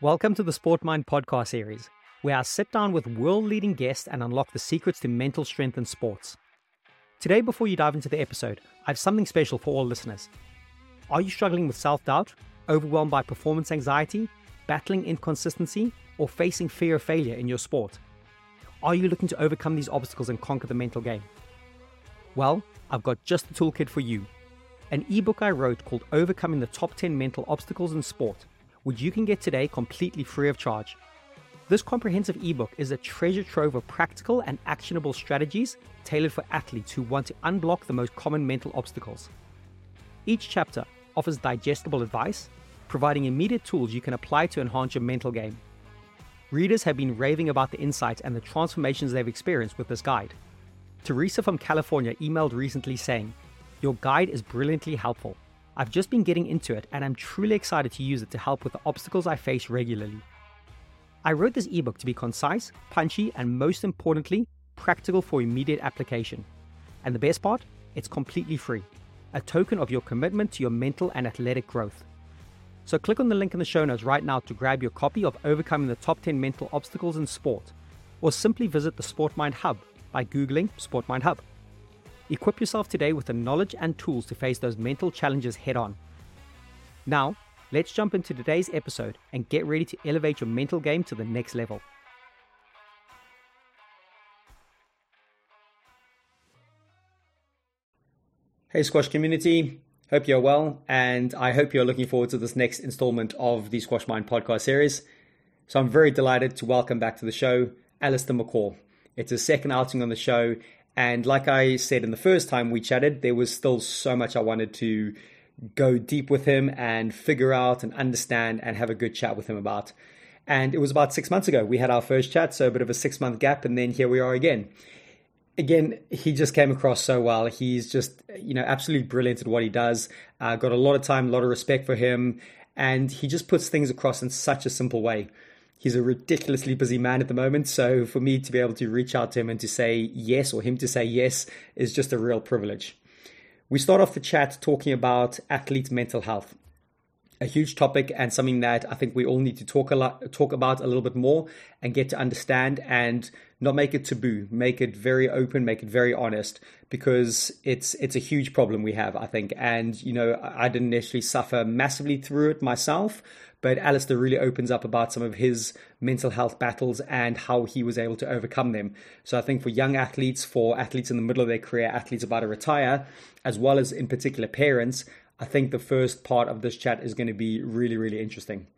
Welcome to the Sport Mind podcast series, where I sit down with world leading guests and unlock the secrets to mental strength in sports. Today, before you dive into the episode, I have something special for all listeners. Are you struggling with self doubt, overwhelmed by performance anxiety, battling inconsistency, or facing fear of failure in your sport? Are you looking to overcome these obstacles and conquer the mental game? Well, I've got just the toolkit for you an ebook I wrote called Overcoming the Top 10 Mental Obstacles in Sport which you can get today completely free of charge. This comprehensive ebook is a treasure trove of practical and actionable strategies tailored for athletes who want to unblock the most common mental obstacles. Each chapter offers digestible advice, providing immediate tools you can apply to enhance your mental game. Readers have been raving about the insights and the transformations they've experienced with this guide. Teresa from California emailed recently saying, Your guide is brilliantly helpful. I've just been getting into it and I'm truly excited to use it to help with the obstacles I face regularly. I wrote this ebook to be concise, punchy, and most importantly, practical for immediate application. And the best part? It's completely free, a token of your commitment to your mental and athletic growth. So click on the link in the show notes right now to grab your copy of Overcoming the Top 10 Mental Obstacles in Sport, or simply visit the SportMind Hub by Googling SportMind Hub. Equip yourself today with the knowledge and tools to face those mental challenges head on. Now, let's jump into today's episode and get ready to elevate your mental game to the next level. Hey, Squash community. Hope you're well, and I hope you're looking forward to this next installment of the Squash Mind podcast series. So, I'm very delighted to welcome back to the show Allistair McCaw. It's his second outing on the show, and like I said in the first time we chatted, there was still so much I wanted to go deep with him and figure out and understand and have a good chat with him about. And it was about six months ago. We had our first chat, so a bit of a six month gap, and then here we are again. Again, he just came across so well. He's just, you know, absolutely brilliant at what he does. Uh, got a lot of time, a lot of respect for him, and he just puts things across in such a simple way he's a ridiculously busy man at the moment. So for me to be able to reach out to him and to say yes, or him to say yes, is just a real privilege. We start off the chat talking about athlete mental health. A huge topic and something that I think we all need to talk a lot, talk about a little bit more and get to understand and not make it taboo, make it very open, make it very honest because it's it's a huge problem we have, I think. And you know, I didn't necessarily suffer massively through it myself, but Allistair really opens up about some of his mental health battles and how he was able to overcome them. So I think for young athletes, for athletes in the middle of their career, athletes about to retire, as well as in particular parents, I think the first part of this chat is going to be really, really interesting.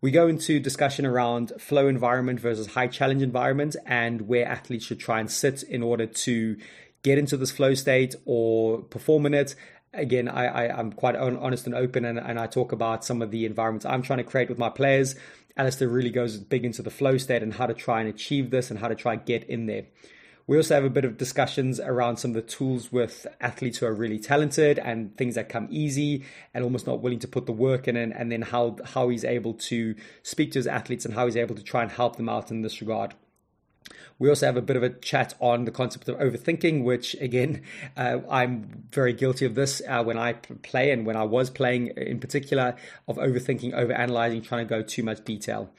We go into discussion around flow environment versus high challenge environment and where athletes should try and sit in order to get into this flow state or perform in it again, I, I, am quite honest and open, and, and I talk about some of the environments I'm trying to create with my players. Allistair really goes big into the flow state and how to try and achieve this and how to try and get in there. We also have a bit of discussions around some of the tools with athletes who are really talented and things that come easy and almost not willing to put the work in, and, and then how how he's able to speak to his athletes and how he's able to try and help them out in this regard. We also have a bit of a chat on the concept of overthinking, which again, uh, I'm very guilty of this uh, when I play and when I was playing in particular, of overthinking, overanalyzing, trying to go too much detail.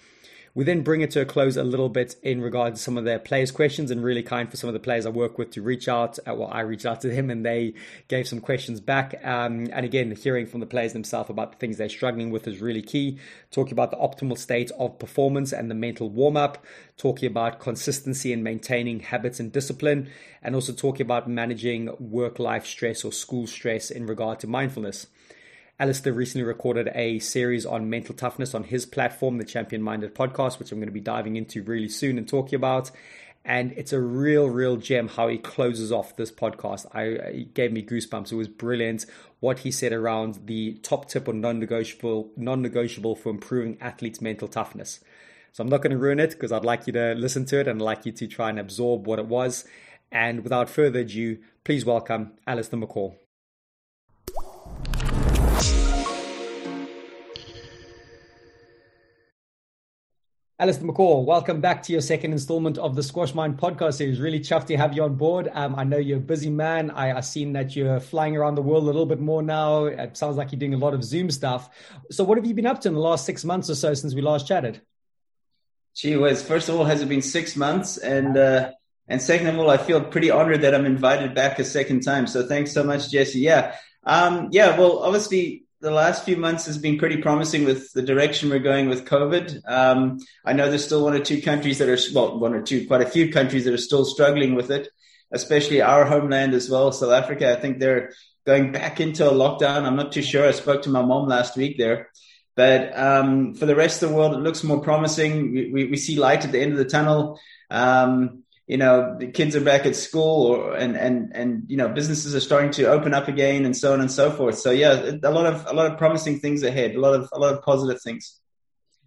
We then bring it to a close a little bit in regards to some of their players' questions and really kind for some of the players I work with to reach out. Uh, well, I reached out to them and they gave some questions back. Um, and again, hearing from the players themselves about the things they're struggling with is really key. Talking about the optimal state of performance and the mental warm up, talking about consistency and maintaining habits and discipline, and also talking about managing work life stress or school stress in regard to mindfulness. Alistair recently recorded a series on mental toughness on his platform, the Champion Minded podcast, which I'm going to be diving into really soon and talking about. And it's a real, real gem how he closes off this podcast. I it gave me goosebumps. It was brilliant what he said around the top tip or non-negotiable, non-negotiable for improving athletes' mental toughness. So I'm not going to ruin it because I'd like you to listen to it and I'd like you to try and absorb what it was. And without further ado, please welcome Allistair McCaw. Allistair McCaw, welcome back to your second installment of the Squash Mind podcast series. Really chuffed to have you on board. Um, I know you're a busy man. I, I've seen that you're flying around the world a little bit more now. It sounds like you're doing a lot of Zoom stuff. So, what have you been up to in the last six months or so since we last chatted? Gee whiz, first of all, has it been six months? And uh, and second of all, I feel pretty honored that I'm invited back a second time. So thanks so much, Jesse. Yeah. Um, yeah, well, obviously, the last few months has been pretty promising with the direction we're going with COVID. Um, I know there's still one or two countries that are, well, one or two, quite a few countries that are still struggling with it, especially our homeland as well, South Africa. I think they're going back into a lockdown. I'm not too sure. I spoke to my mom last week there. But um, for the rest of the world, it looks more promising. We, we, we see light at the end of the tunnel. Um, you know the kids are back at school or and and and you know businesses are starting to open up again and so on and so forth. So yeah a lot of a lot of promising things ahead a lot of a lot of positive things.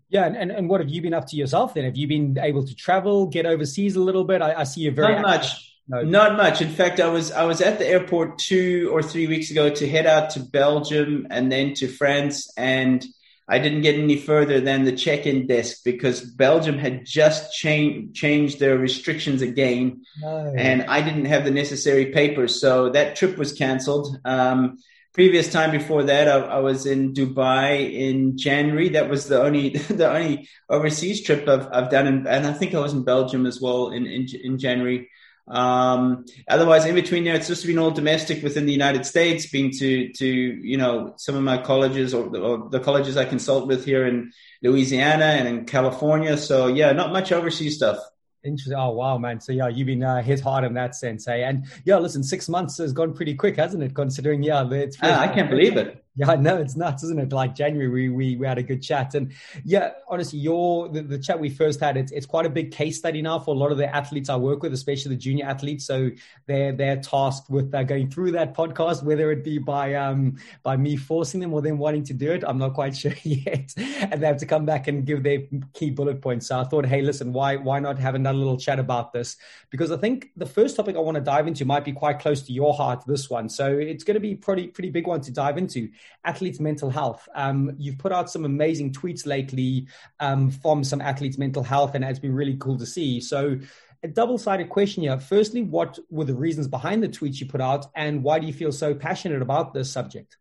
Yeah and, and, what have you been up to yourself then? Have you been able to travel get overseas a little bit? I, I see you very not much. no. not much. In fact i was i was at the airport two or three weeks ago to head out to belgium and then to france and I didn't get any further than the check-in desk because Belgium had just changed changed their restrictions again, no. and I didn't have the necessary papers, so that trip was cancelled. Um, previous time before that, I, I, was in Dubai in January. That was the only the only overseas trip I've, I've done, in, and I think I was in Belgium as well in in, in January. Um, otherwise, in between there, it's just been all domestic within the United States, being to, to, you know, some of my colleges or, or the colleges I consult with here in Louisiana and in California. So yeah, not much overseas stuff. Interesting. Oh wow, man. So yeah, you've been uh, hit hard in that sense, eh? And yeah, listen, six months has gone pretty quick, hasn't it? Considering yeah, it's. Ah, I can't believe it. Yeah, no, it's nuts, isn't it? Like January, we we, we had a good chat, and yeah, honestly, your the, the chat we first had, it's it's quite a big case study now for a lot of the athletes I work with, especially the junior athletes. So they're they're tasked with uh, going through that podcast, whether it be by um by me forcing them or them wanting to do it. I'm not quite sure yet, and they have to come back and give their key bullet points. So I thought, hey, listen, why why not have another little chat about this? Because I think the first topic I want to dive into might be quite close to your heart. This one, so it's going to be pretty pretty big one to dive into athletes' mental health. Um, you've put out some amazing tweets lately um, from some athletes' mental health, and it's been really cool to see. So, a double sided question here. Firstly, what were the reasons behind the tweets you put out, and why do you feel so passionate about this subject?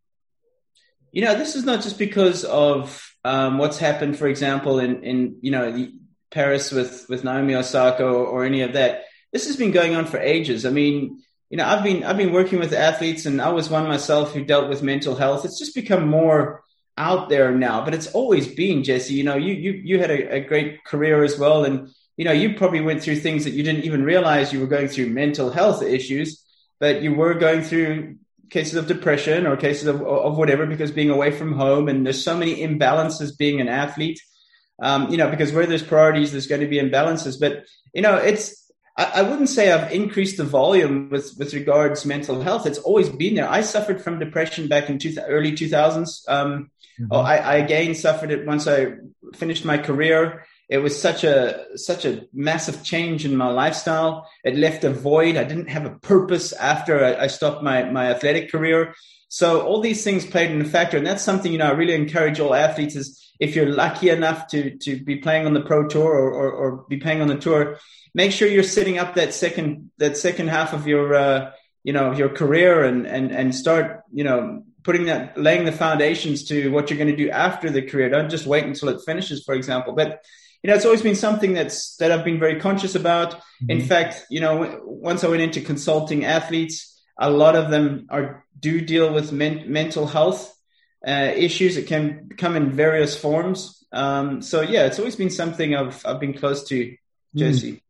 You know, this is not just because of um, what's happened, for example, in, in you know, Paris with, with Naomi Osaka or, or any of that. This has been going on for ages. I mean, you know, I've been I've been working with athletes, and I was one myself who dealt with mental health. It's just become more out there now, but it's always been Jesse. You know, you you you had a, a great career as well, and you know, you probably went through things that you didn't even realize you were going through mental health issues, but you were going through cases of depression or cases of, of whatever because being away from home and there's so many imbalances being an athlete. Um, you know, because where there's priorities, there's going to be imbalances. But you know, it's I, wouldn't say I've increased the volume with, with regards mental health. It's always been there. I suffered from depression back in two, early 2000s. Um, mm-hmm. oh, I, I again suffered it once I finished my career. It was such a such a massive change in my lifestyle. It left a void. I didn't have a purpose after I, I stopped my my athletic career. So all these things played in a factor, and that's something you know I really encourage all athletes is if you're lucky enough to to be playing on the pro tour or, or, or be playing on the tour, make sure you're setting up that second that second half of your uh, you know your career and and and start you know putting that laying the foundations to what you're going to do after the career. Don't just wait until it finishes, for example. But you know, it's always been something that's that I've been very conscious about. Mm-hmm. In fact, you know, once I went into consulting athletes, a lot of them are do deal with men, mental health uh, issues. It can come in various forms. Um, so yeah, it's always been something I've I've been close to, mm. Jesse. Mm.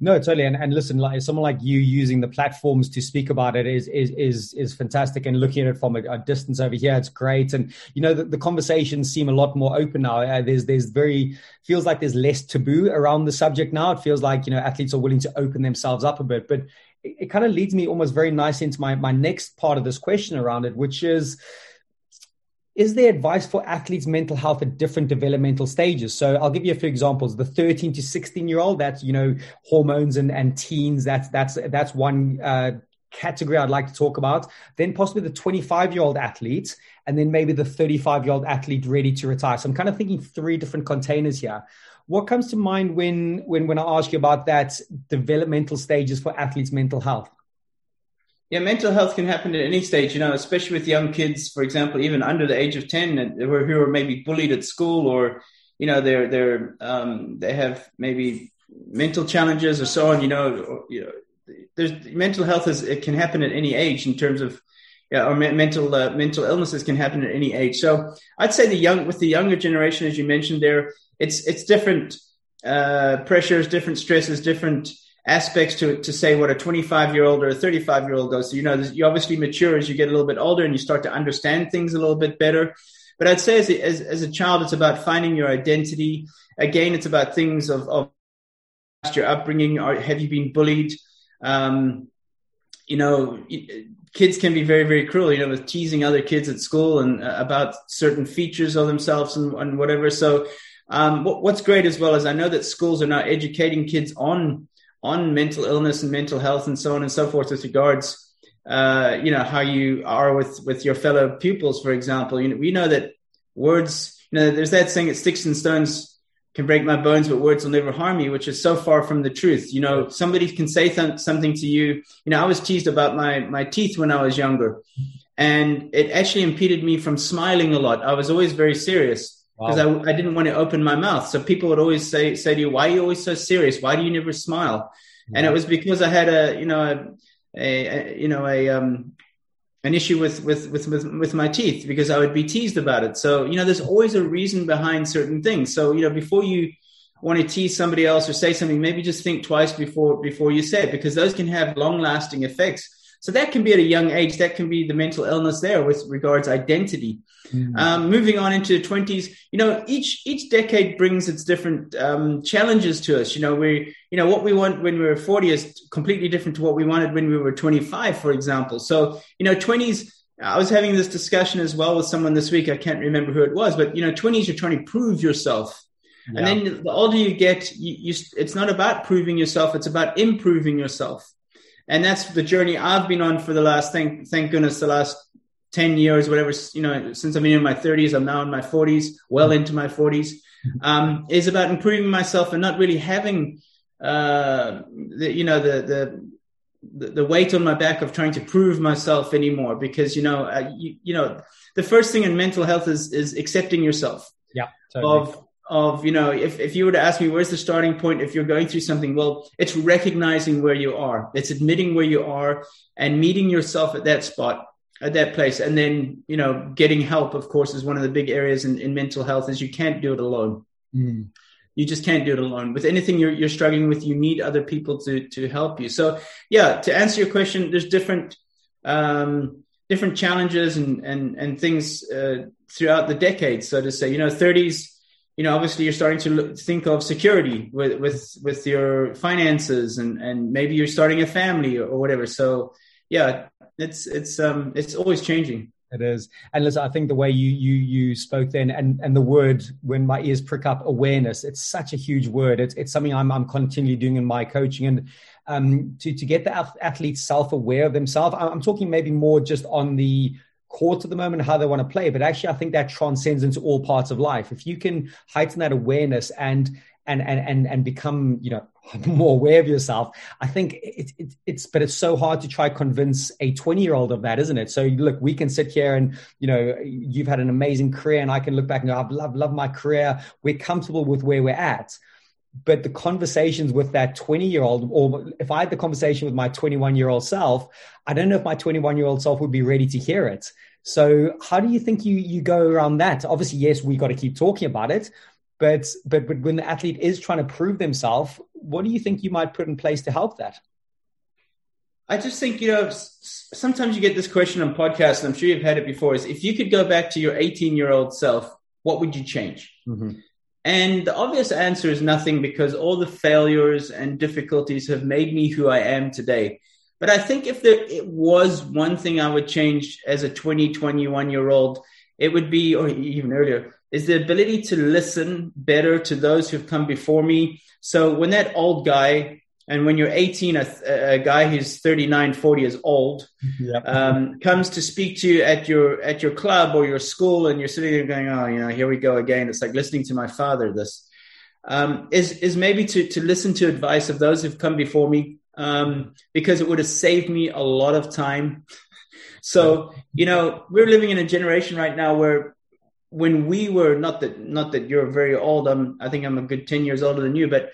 No, totally. And, and listen, like someone like you using the platforms to speak about it is is is is fantastic. And looking at it from a, a distance over here, it's great. And you know, the, the conversations seem a lot more open now. Uh, there's there's very feels like there's less taboo around the subject now. It feels like you know athletes are willing to open themselves up a bit. But it, it kind of leads me almost very nice into my my next part of this question around it, which is is there advice for athletes' mental health at different developmental stages? So I'll give you a few examples. The 13 to 16 year old, that's, you know, hormones and, and teens. That's, that's, that's one, uh, category I'd like to talk about, then possibly the 25 year old athlete, and then maybe the 35 year old athlete ready to retire. So I'm kind of thinking three different containers here. What comes to mind when when when I ask you about that developmental stages for athletes' mental health? Yeah, mental health can happen at any stage, you know, especially with young kids, for example, even under the age of 10 who are maybe bullied at school or, you know, they're, they're, um, they have maybe mental challenges or so on, you know, or, you know, there's mental health is, it can happen at any age in terms of, yeah, or me- mental, uh, mental illnesses can happen at any age. So I'd say the young, with the younger generation, as you mentioned there, it's, it's different, uh, pressures, different stresses, different, aspects to to say what a 25 year old or a 35 year old does. So, you know, you obviously mature as you get a little bit older and you start to understand things a little bit better. But I'd say as a, as, as a child, it's about finding your identity. Again, it's about things of, of your upbringing. Or have you been bullied? Um, you know, kids can be very, very cruel, you know, with teasing other kids at school and uh, about certain features of themselves and, and whatever. So, um, what, what's great as well is I know that schools are now educating kids on on mental illness and mental health and so on and so forth with regards uh, you know how you are with with your fellow pupils for example. You know we know that words you know there's that saying that sticks and stones can break my bones but words will never harm me which is so far from the truth. You know somebody can say th- something to you. You know i was teased about my my teeth when i was younger and it actually impeded me from smiling a lot. I was always very serious because wow. I, I didn't want to open my mouth. So people would always say say to you, "Why are you always so serious? Why do you never smile?" Yeah. And it was because I had a you know a, a, a you know a um an issue with, with with with with my teeth because I would be teased about it. So you know, there's always a reason behind certain things. So you know, before you want to tease somebody else or say something, maybe just think twice before before you say it because those can have long lasting effects so that can be at a young age. That can be the mental illness there with regards identity. Mm-hmm. Um, moving on into the twenties, you know, each each decade brings its different um, challenges to us. You know, we you know what we want when we were forty is completely different to what we wanted when we were twenty five, for example. So you know, twenties. I was having this discussion as well with someone this week. I can't remember who it was, but you know, twenties you're trying to prove yourself. Yeah. And then the older you get, you, you, it's not about proving yourself; it's about improving yourself and that's the journey I've been on for the last thank thank goodness the last 10 years whatever you know since I've been in my 30s I'm now in my 40s well into my 40s um, is about improving myself and not really having uh, the, you know the, the the weight on my back of trying to prove myself anymore because you know uh, you, you know the first thing in mental health is is accepting yourself yeah totally. of of you know if, if you were to ask me where's the starting point if you're going through something? Well it's recognizing where you are. It's admitting where you are and meeting yourself at that spot at that place. And then you know getting help of course is one of the big areas in, in mental health is you can't do it alone. Mm. you just can't do it alone. With anything you're, you're struggling with you need other people to to help you. So yeah to answer your question there's different um different challenges and and and things uh, throughout the decades so to say. You know 30s you know, obviously you're starting to look, think of security with, with, with your finances and, and maybe you're starting a family or, or whatever. So yeah, it's, it's, um, it's always changing. It is. And listen, I think the way you you you spoke then and and the word when my ears prick up awareness, it's such a huge word. It's it's something I'm I'm continually doing in my coaching and um to to get the athletes self-aware of themselves. I'm talking maybe more just on the court at the moment, how they want to play. But actually, I think that transcends into all parts of life. If you can heighten that awareness and and and and, and become, you know, more aware of yourself, I think it, it, it's. But it's so hard to try convince a twenty year old of that, isn't it? So look, we can sit here and you know, you've had an amazing career, and I can look back and go, I've loved, loved my career. We're comfortable with where we're at but the conversations with that 20 year old or if i had the conversation with my 21 year old self i don't know if my 21 year old self would be ready to hear it so how do you think you you go around that obviously yes we got to keep talking about it but but but when the athlete is trying to prove themselves what do you think you might put in place to help that I just think, you know, sometimes you get this question on podcasts, and I'm sure you've had it before is if you could go back to your 18 year old self, what would you change? Mm-hmm. And the obvious answer is nothing because all the failures and difficulties have made me who I am today. But I think if there it was one thing I would change as a 20, 21 year old, it would be, or even earlier, is the ability to listen better to those who've come before me. So when that old guy And when you're 18, a, a guy who's 39, 40 years old yep. um, comes to speak to you at your at your club or your school, and you're sitting there going, "Oh, you know, here we go again." It's like listening to my father. This um, is is maybe to to listen to advice of those who've come before me, um, because it would have saved me a lot of time. So you know, we're living in a generation right now where when we were not that not that you're very old. I'm I think I'm a good ten years older than you, but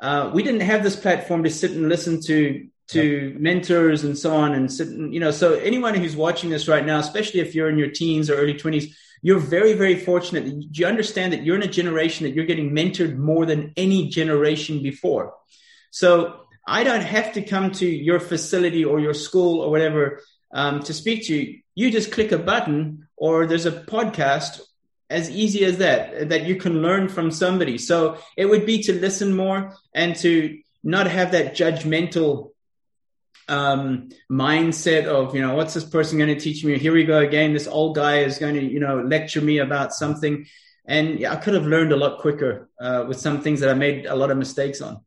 uh, we didn't have this platform to sit and listen to to yep. mentors and so on and sit and, you know so anyone who's watching this right now especially if you're in your teens or early 20s you're very very fortunate. You understand that you're in a generation that you're getting mentored more than any generation before? So i don't have to come to your facility or your school or whatever um, to speak to you. You just click a button or there's a podcast as easy as that that you can learn from somebody. So it would be to listen more and to not have that judgmental um, mindset of you know what's this person going to teach me? Here we go again. This old guy is going to you know lecture me about something. And yeah, i could have learned a lot quicker uh, with some things that i made a lot of mistakes on.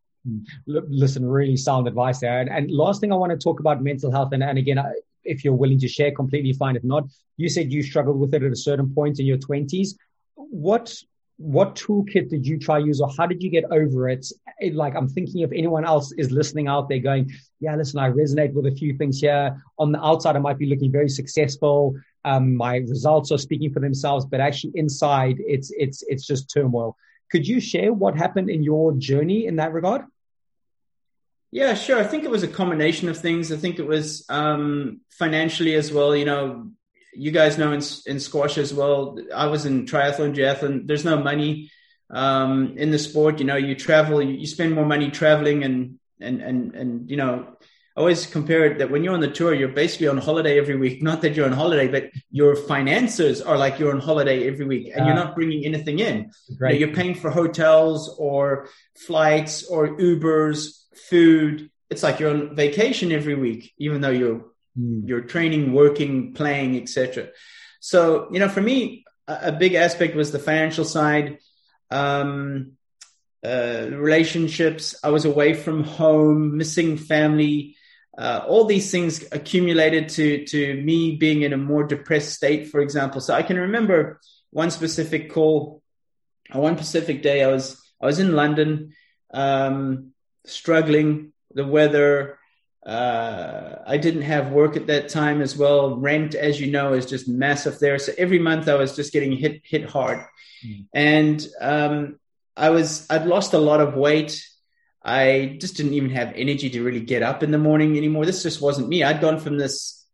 Listen really sound advice there. And, and last thing i want to talk about mental health and, and again I, if you're willing to share, completely fine. If not, you said you struggled with it at a certain point in your 20s. What what toolkit did you try use or how did you get over it? it? Like I'm thinking if anyone else is listening out there going, yeah, listen, I resonate with a few things here. On the outside, I might be looking very successful. Um, my results are speaking for themselves, but actually inside it's it's it's just turmoil. Could you share what happened in your journey in that regard? Yeah, sure. I think it was a combination of things. I think it was um, financially as well. You know, you guys know in, in squash as well. I was in triathlon, duathlon. There's no money um, in the sport. You know, you travel, you, spend more money traveling, and and and and you know, I always compare it that when you're on the tour, you're basically on holiday every week. Not that you're on holiday, but your finances are like you're on holiday every week, and you're not bringing anything in. Right. You know, you're paying for hotels or flights or Ubers food. It's like you're on vacation every week, even though you're mm. you're training, working, playing, etc. So you know, for me, a, a, big aspect was the financial side. Um, uh, relationships. I was away from home, missing family. Uh, all these things accumulated to to me being in a more depressed state, for example. So I can remember one specific call, one specific day. I was I was in London. Um, struggling, the weather. Uh, I didn't have work at that time as well. Rent, as you know, is just massive there. So every month I was just getting hit hit hard, mm. and um, I was I'd lost a lot of weight. I just didn't even have energy to really get up in the morning anymore. This just wasn't me. I'd gone from this,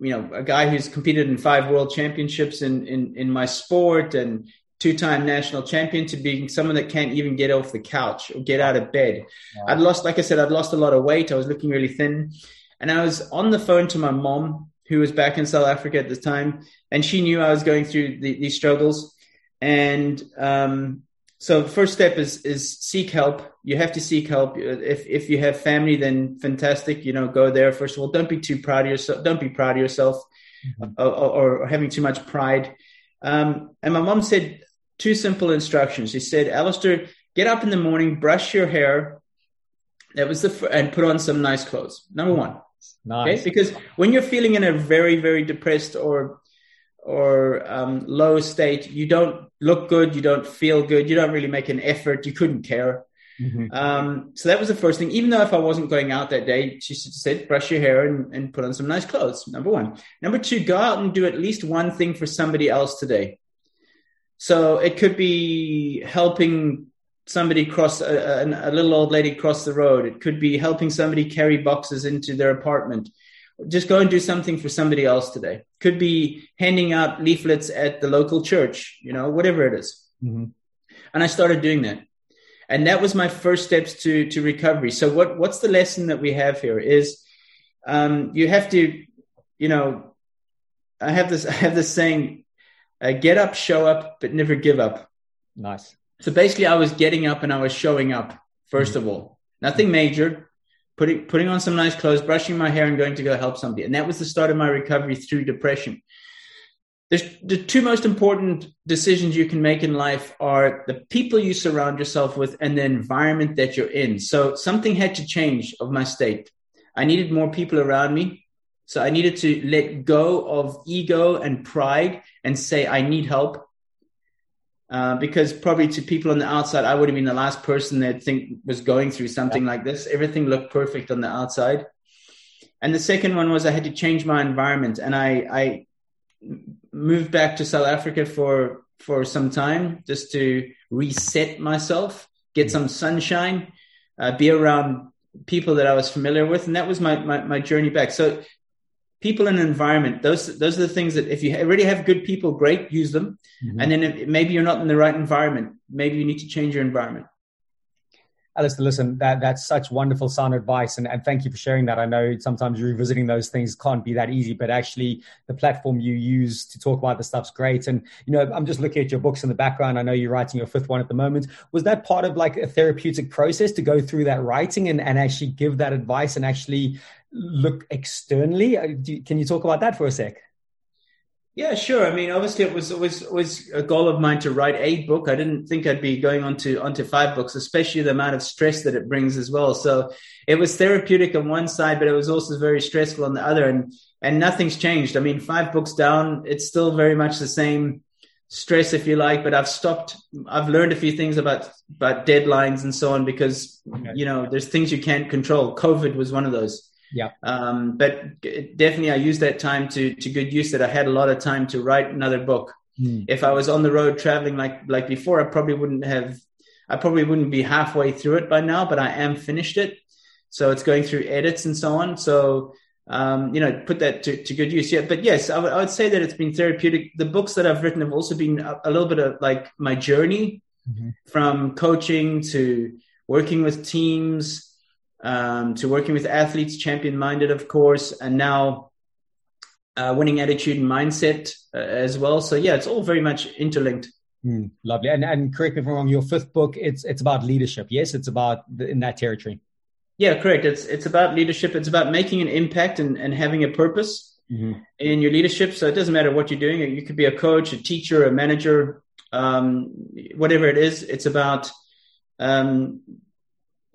you know, a guy who's competed in five world championships in in, in my sport and two-time national champion to being someone that can't even get off the couch or get out of bed. I'd lost, like I said, I'd lost a lot of weight. I was looking really thin, and I was on the phone to my mom, who was back in South Africa at the time, and she knew I was going through the, these struggles. And um, so, the first step is is seek help. You have to seek help. If if you have family, then fantastic. You know, go there first of all. Don't be too proud of yourself. Don't be proud of yourself, mm-hmm. or, or, or having too much pride. Um, and my mom said, two simple instructions. He said, Allistair, get up in the morning, brush your hair. That was the and put on some nice clothes. Number one. Nice. Okay? Because when you're feeling in a very, very depressed or or um, low state, you don't look good, you don't feel good, you don't really make an effort, you couldn't care. Mm-hmm. Um, so that was the first thing. Even though if I wasn't going out that day, she said, brush your hair and, and put on some nice clothes. Number one. Number two, go out and do at least one thing for somebody else today. So it could be helping somebody cross a, a, a, little old lady cross the road. It could be helping somebody carry boxes into their apartment. Just go and do something for somebody else today. Could be handing out leaflets at the local church, you know, whatever it is. Mm-hmm. And I started doing that. And that was my first steps to, to recovery. So what, what's the lesson that we have here is, um, you have to, you know, I have this, I have this saying, uh, get up, show up, but never give up. Nice. So basically, I was getting up and I was showing up 1st mm-hmm. of all. Nothing major. Putting putting on some nice clothes, brushing my hair, and going to go help somebody. And that was the start of my recovery through depression. there's the two most important decisions you can make in life are the people you surround yourself with and the environment that you're in. So something had to change of my state. I needed more people around me. So I needed to let go of ego and pride and say, I need help. Uh, because probably to people on the outside, I would have been the last person that think was going through something yeah. like this. Everything looked perfect on the outside. And the second one was I had to change my environment. And I, I moved back to South Africa for for some time just to reset myself, get some sunshine, uh, be around people that I was familiar with, and that was my, my my journey back. So people and environment those those are the things that if you already have good people great use them mm-hmm. and then if, maybe you're not in the right environment maybe you need to change your environment Allistair, listen, that, that's such wonderful sound advice. And, and thank you for sharing that. I know sometimes revisiting those things can't be that easy, but actually the platform you use to talk about the stuff's great. And, you know, I'm just looking at your books in the background. I know you're writing your fifth one at the moment. Was that part of like a therapeutic process to go through that writing and, and actually give that advice and actually look externally? Uh, can you talk about that for a sec? Yeah, sure. I mean, obviously, it was always always a goal of mine to write a book. I didn't think I'd be going on to onto five books, especially the amount of stress that it brings as well. So it was therapeutic on one side, but it was also very stressful on the other. And and nothing's changed. I mean, five books down, it's still very much the same stress, if you like. But I've stopped. I've learned a few things about about deadlines and so on because okay. you know there's things you can't control. COVID was one of those. Yeah. Um, but definitely, I used that time to to good use. That I had a lot of time to write another book. Mm. If I was on the road traveling like like before, I probably wouldn't have. I probably wouldn't be halfway through it by now, but I am finished it. So it's going through edits and so on. So um, you know, put that to, to good use. Yeah, but yes, I, w- I would say that it's been therapeutic. The books that I've written have also been a, a little bit of like my journey mm-hmm. from coaching to working with teams um, to working with athletes, champion minded, of course, and now uh, winning attitude and mindset uh, as well. So yeah, it's all very much interlinked. Mm, lovely. And, and correct me if I'm wrong. Your fifth book, it's it's about leadership. Yes, it's about the, in that territory. Yeah, correct. It's it's about leadership. It's about making an impact and, and having a purpose mm-hmm. in your leadership. So it doesn't matter what you're doing. You could be a coach, a teacher, a manager, um, whatever it is. It's about um,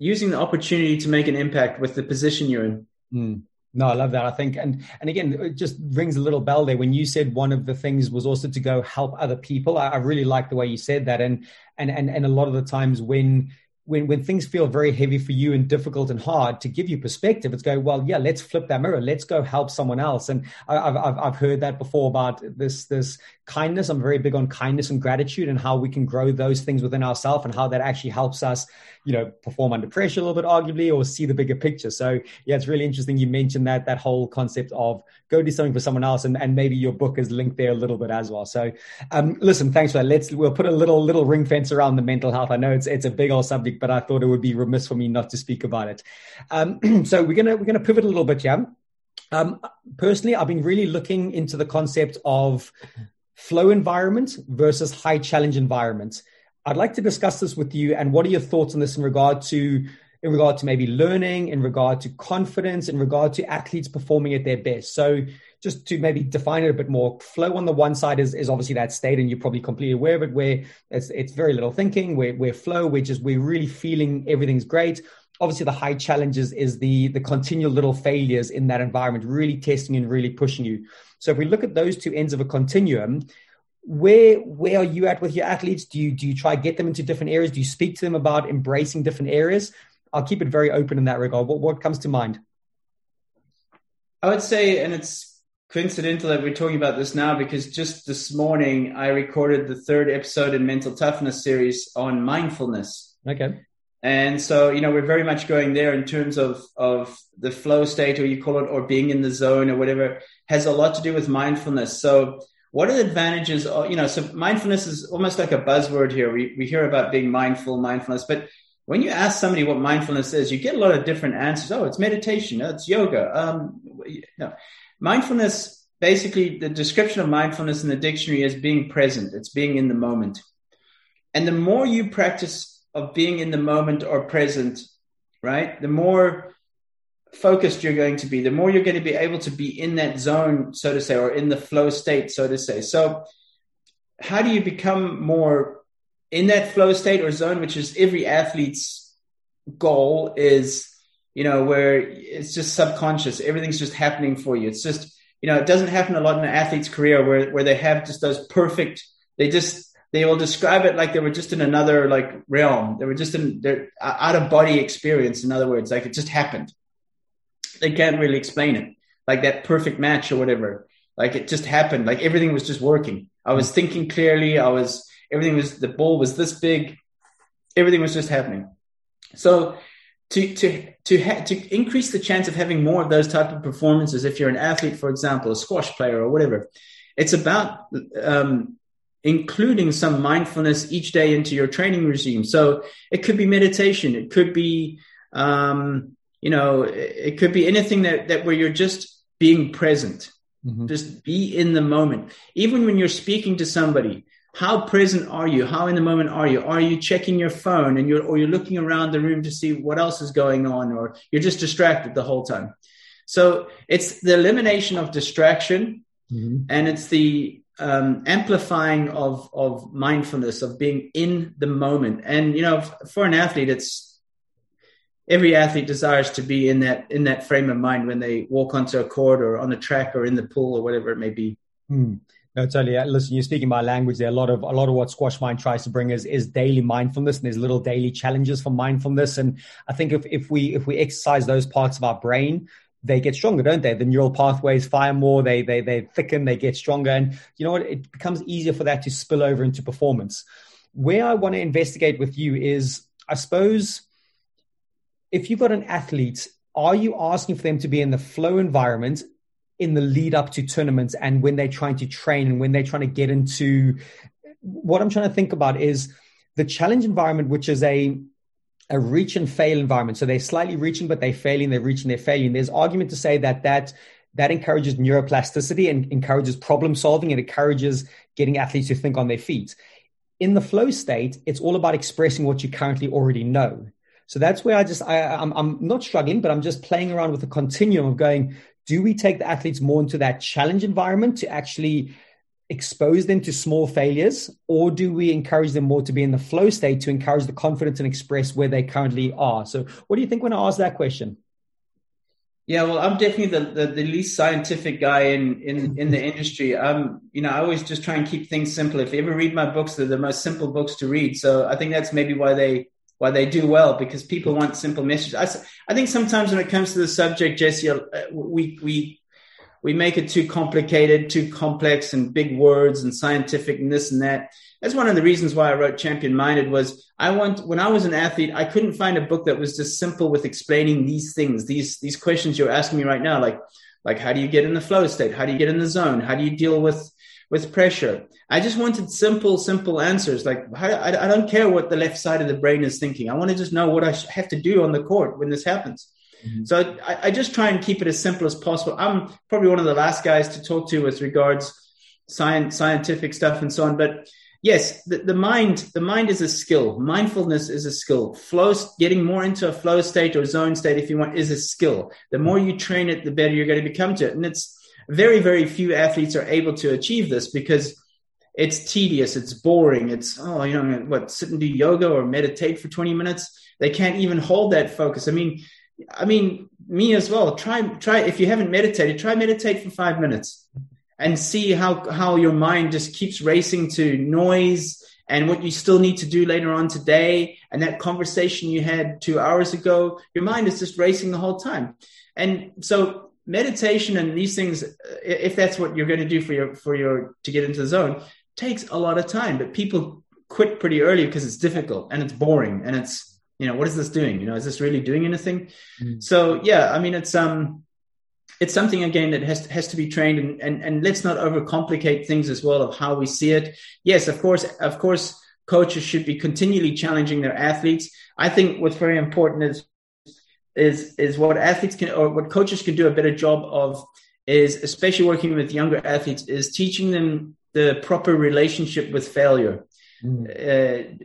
using the opportunity to make an impact with the position you're in. Mm. No, I love that. I think, and and again, it just rings a little bell there when you said one of the things was also to go help other people. I, I really like the way you said that, and and and and a lot of the times when when when things feel very heavy for you and difficult and hard to give you perspective it's go well yeah let's flip that mirror let's go help someone else and i've i've, I've heard that before about this this kindness i'm very big on kindness and gratitude and how we can grow those things within ourselves and how that actually helps us you know perform under pressure a little bit arguably or see the bigger picture. So yeah it's really interesting you mentioned that that whole concept of go do something for someone else and, and maybe your book is linked there a little bit as well. So um, listen thanks for that. Let's we'll put a little little ring fence around the mental health. I know it's it's a big old subject but i thought it would be remiss for me not to speak about it. Um, so we're gonna we're gonna pivot a little bit yeah? Um, personally i've been really looking into the concept of flow environment versus high challenge environments. I'd like to discuss this with you and what are your thoughts on this in regard to in regard to maybe learning, in regard to confidence, in regard to athletes performing at their best. So just to maybe define it a bit more, flow on the one side is, is obviously that state, and you're probably completely aware of it, where it's, it's very little thinking, we're flow, we're just, we're really feeling everything's great. Obviously, the high challenges is the, the continual little failures in that environment, really testing and really pushing you. So if we look at those two ends of a continuum, where where are you at with your athletes? Do you do you try to get them into different areas? Do you speak to them about embracing different areas? I'll keep it very open in that regard. What what comes to mind? I would say, and it's coincidental that we're talking about this now because just this morning I recorded the third episode in Mental Toughness series on mindfulness. Okay. And so, you know, we're very much going there in terms of, of the flow state or you call it, or being in the zone or whatever has a lot to do with mindfulness. So what are the advantages? Of, you know, so mindfulness is almost like a buzzword here. We, we hear about being mindful, mindfulness, but when you ask somebody what mindfulness is, you get a lot of different answers. Oh, it's meditation. Oh, it's yoga. Um, no. Mindfulness, basically the description of mindfulness in the dictionary is being present. It's being in the moment. And the more you practice of being in the moment or present, right? The more focused you're going to be, the more you're going to be able to be in that zone, so to say, or in the flow state, so to say. So, how do you become more in that flow state or zone, which is every athlete's goal, is you know where it's just subconscious, everything's just happening for you. It's just you know it doesn't happen a lot in an athlete's career where where they have just those perfect, they just they will describe it like they were just in another like realm. They were just in their out of body experience. In other words, like it just happened they can't really explain it. Like that perfect match or whatever. Like it just happened. Like everything was just working. I was thinking clearly. I was everything was the ball was this big. Everything was just happening. So to to to ha- to increase the chance of having more of those type of performances, if you're an athlete, for example, a squash player or whatever, it's about um, including some mindfulness each day into your training regime. So it could be meditation, it could be um, you know, it could be anything that, that where you're just being present, mm-hmm. just be in the moment. Even when you're speaking to somebody, how present are you? How in the moment are you? Are you checking your phone and you're, or you're looking around the room to see what else is going on, or you're just distracted the whole time? So it's the elimination of distraction mm-hmm. and it's the um, amplifying of, of mindfulness, of being in the moment. And, you know, for an athlete, it's, every athlete desires to be in that in that frame of mind when they walk onto a court or on a track or in the pool or whatever it may be. Hmm. No, totally. Uh, listen, you're speaking my language there. A lot of a lot of what Squash Mind tries to bring is is daily mindfulness, and there's little daily challenges for mindfulness. And I think if if we if we exercise those parts of our brain, they get stronger, don't they? The neural pathways fire more, they they they thicken, they get stronger, and you know what? It becomes easier for that to spill over into performance. Where I want to investigate with you is, I suppose if you've got an athlete, are you asking for them to be in the flow environment in the lead up to tournaments and when they're trying to train and when they're trying to get into what I'm trying to think about is the challenge environment, which is a a reach and fail environment. So they're slightly reaching, but they're failing, they're reaching, they're failing. There's argument to say that that that encourages neuroplasticity and encourages problem solving and encourages getting athletes to think on their feet. In the flow state, it's all about expressing what you currently already know. So that's where I just I, I'm I'm not struggling, but I'm just playing around with the continuum of going. Do we take the athletes more into that challenge environment to actually expose them to small failures, or do we encourage them more to be in the flow state to encourage the confidence and express where they currently are? So, what do you think when I ask that question? Yeah, well, I'm definitely the, the, the, least scientific guy in, in, in the industry. I'm, you know, I always just try and keep things simple. If you ever read my books, they're the most simple books to read. So I think that's maybe why they why they do well because people want simple messages. I, I think sometimes when it comes to the subject, Jesse, uh, we we we make it too complicated, too complex, and big words and scientific and this and that. That's one of the reasons why I wrote Champion Minded was I want when I was an athlete, I couldn't find a book that was just simple with explaining these things, these these questions you're asking me right now, like like how do you get in the flow state? How do you get in the zone? How do you deal with with pressure. I just wanted simple, simple answers. Like I, I don't care what the left side of the brain is thinking. I want to just know what I have to do on the court when this happens. Mm-hmm. So I, I, just try and keep it as simple as possible. I'm probably one of the last guys to talk to with regards science, scientific stuff and so on. But yes, the, the mind, the mind is a skill. Mindfulness is a skill. Flow, getting more into a flow state or zone state, if you want, is a skill. The more you train it, the better you're going to become to it. And it's very, very few athletes are able to achieve this because it's tedious, it's boring, it's, oh, you know, what, sit and do yoga or meditate for 20 minutes. They can't even hold that focus. I mean, I mean, me as well. Try, try, if you haven't meditated, try meditate for five minutes and see how, how your mind just keeps racing to noise and what you still need to do later on today. And that conversation you had two hours ago, your mind is just racing the whole time. And so meditation and these things, if that's what you're going to do for your for your to get into the zone, takes a lot of time. But people quit pretty early because it's difficult and it's boring and it's you know what is this doing? You know, is this really doing anything? Mm. So yeah, I mean it's um it's something again that has has to be trained and, and and let's not overcomplicate things as well of how we see it. Yes, of course, of course, coaches should be continually challenging their athletes. I think what's very important is is is what athletes can or what coaches can do a better job of is especially working with younger athletes is teaching them the proper relationship with failure mm. uh,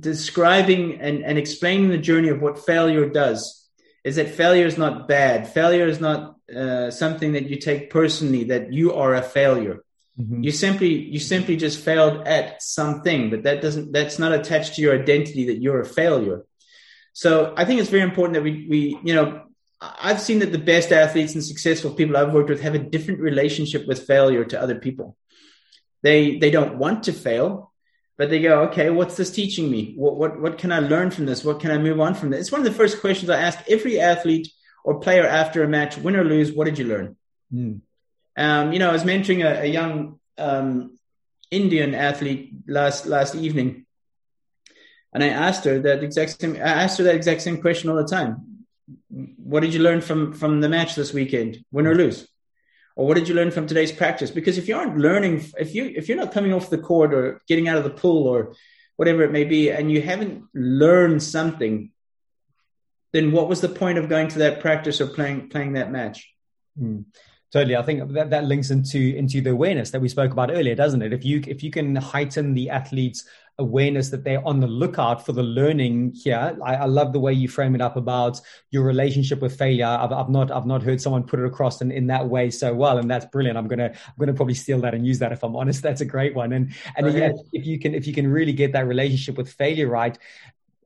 describing and, and explaining the journey of what failure does is that failure is not bad. Failure is not uh, something that you take personally. That you are a failure. Mm-hmm. You simply you simply just failed at something, but that doesn't that's not attached to your identity that you're a failure. So I think it's very important that we we you know I've seen that the best athletes and successful people I've worked with have a different relationship with failure to other people. They they don't want to fail, but they go, okay, what's this teaching me? What what what can I learn from this? What can I move on from this? It's one of the first questions I ask every athlete or player after a match, win or lose. What did you learn? Mm. Um, you know, I was mentoring a, a young um, Indian athlete last last evening, and I asked her that exact same. I asked her that exact same question all the time. What did you learn from from the match this weekend? Win or lose? Or what did you learn from today's practice? Because if you aren't learning, if you if you're not coming off the court or getting out of the pool or whatever it may be, and you haven't learned something, then what was the point of going to that practice or playing playing that match? Mm. Totally. I think that, that links into into the awareness that we spoke about earlier, doesn't it? If you if you can heighten the athlete's awareness that they're on the lookout for the learning here, I, I love the way you frame it up about your relationship with failure. I've, I've not I've not heard someone put it across in, in that way so well, and that's brilliant. I'm gonna I'm gonna probably steal that and use that if I'm honest. That's a great one. And and yeah, if you can if you can really get that relationship with failure right,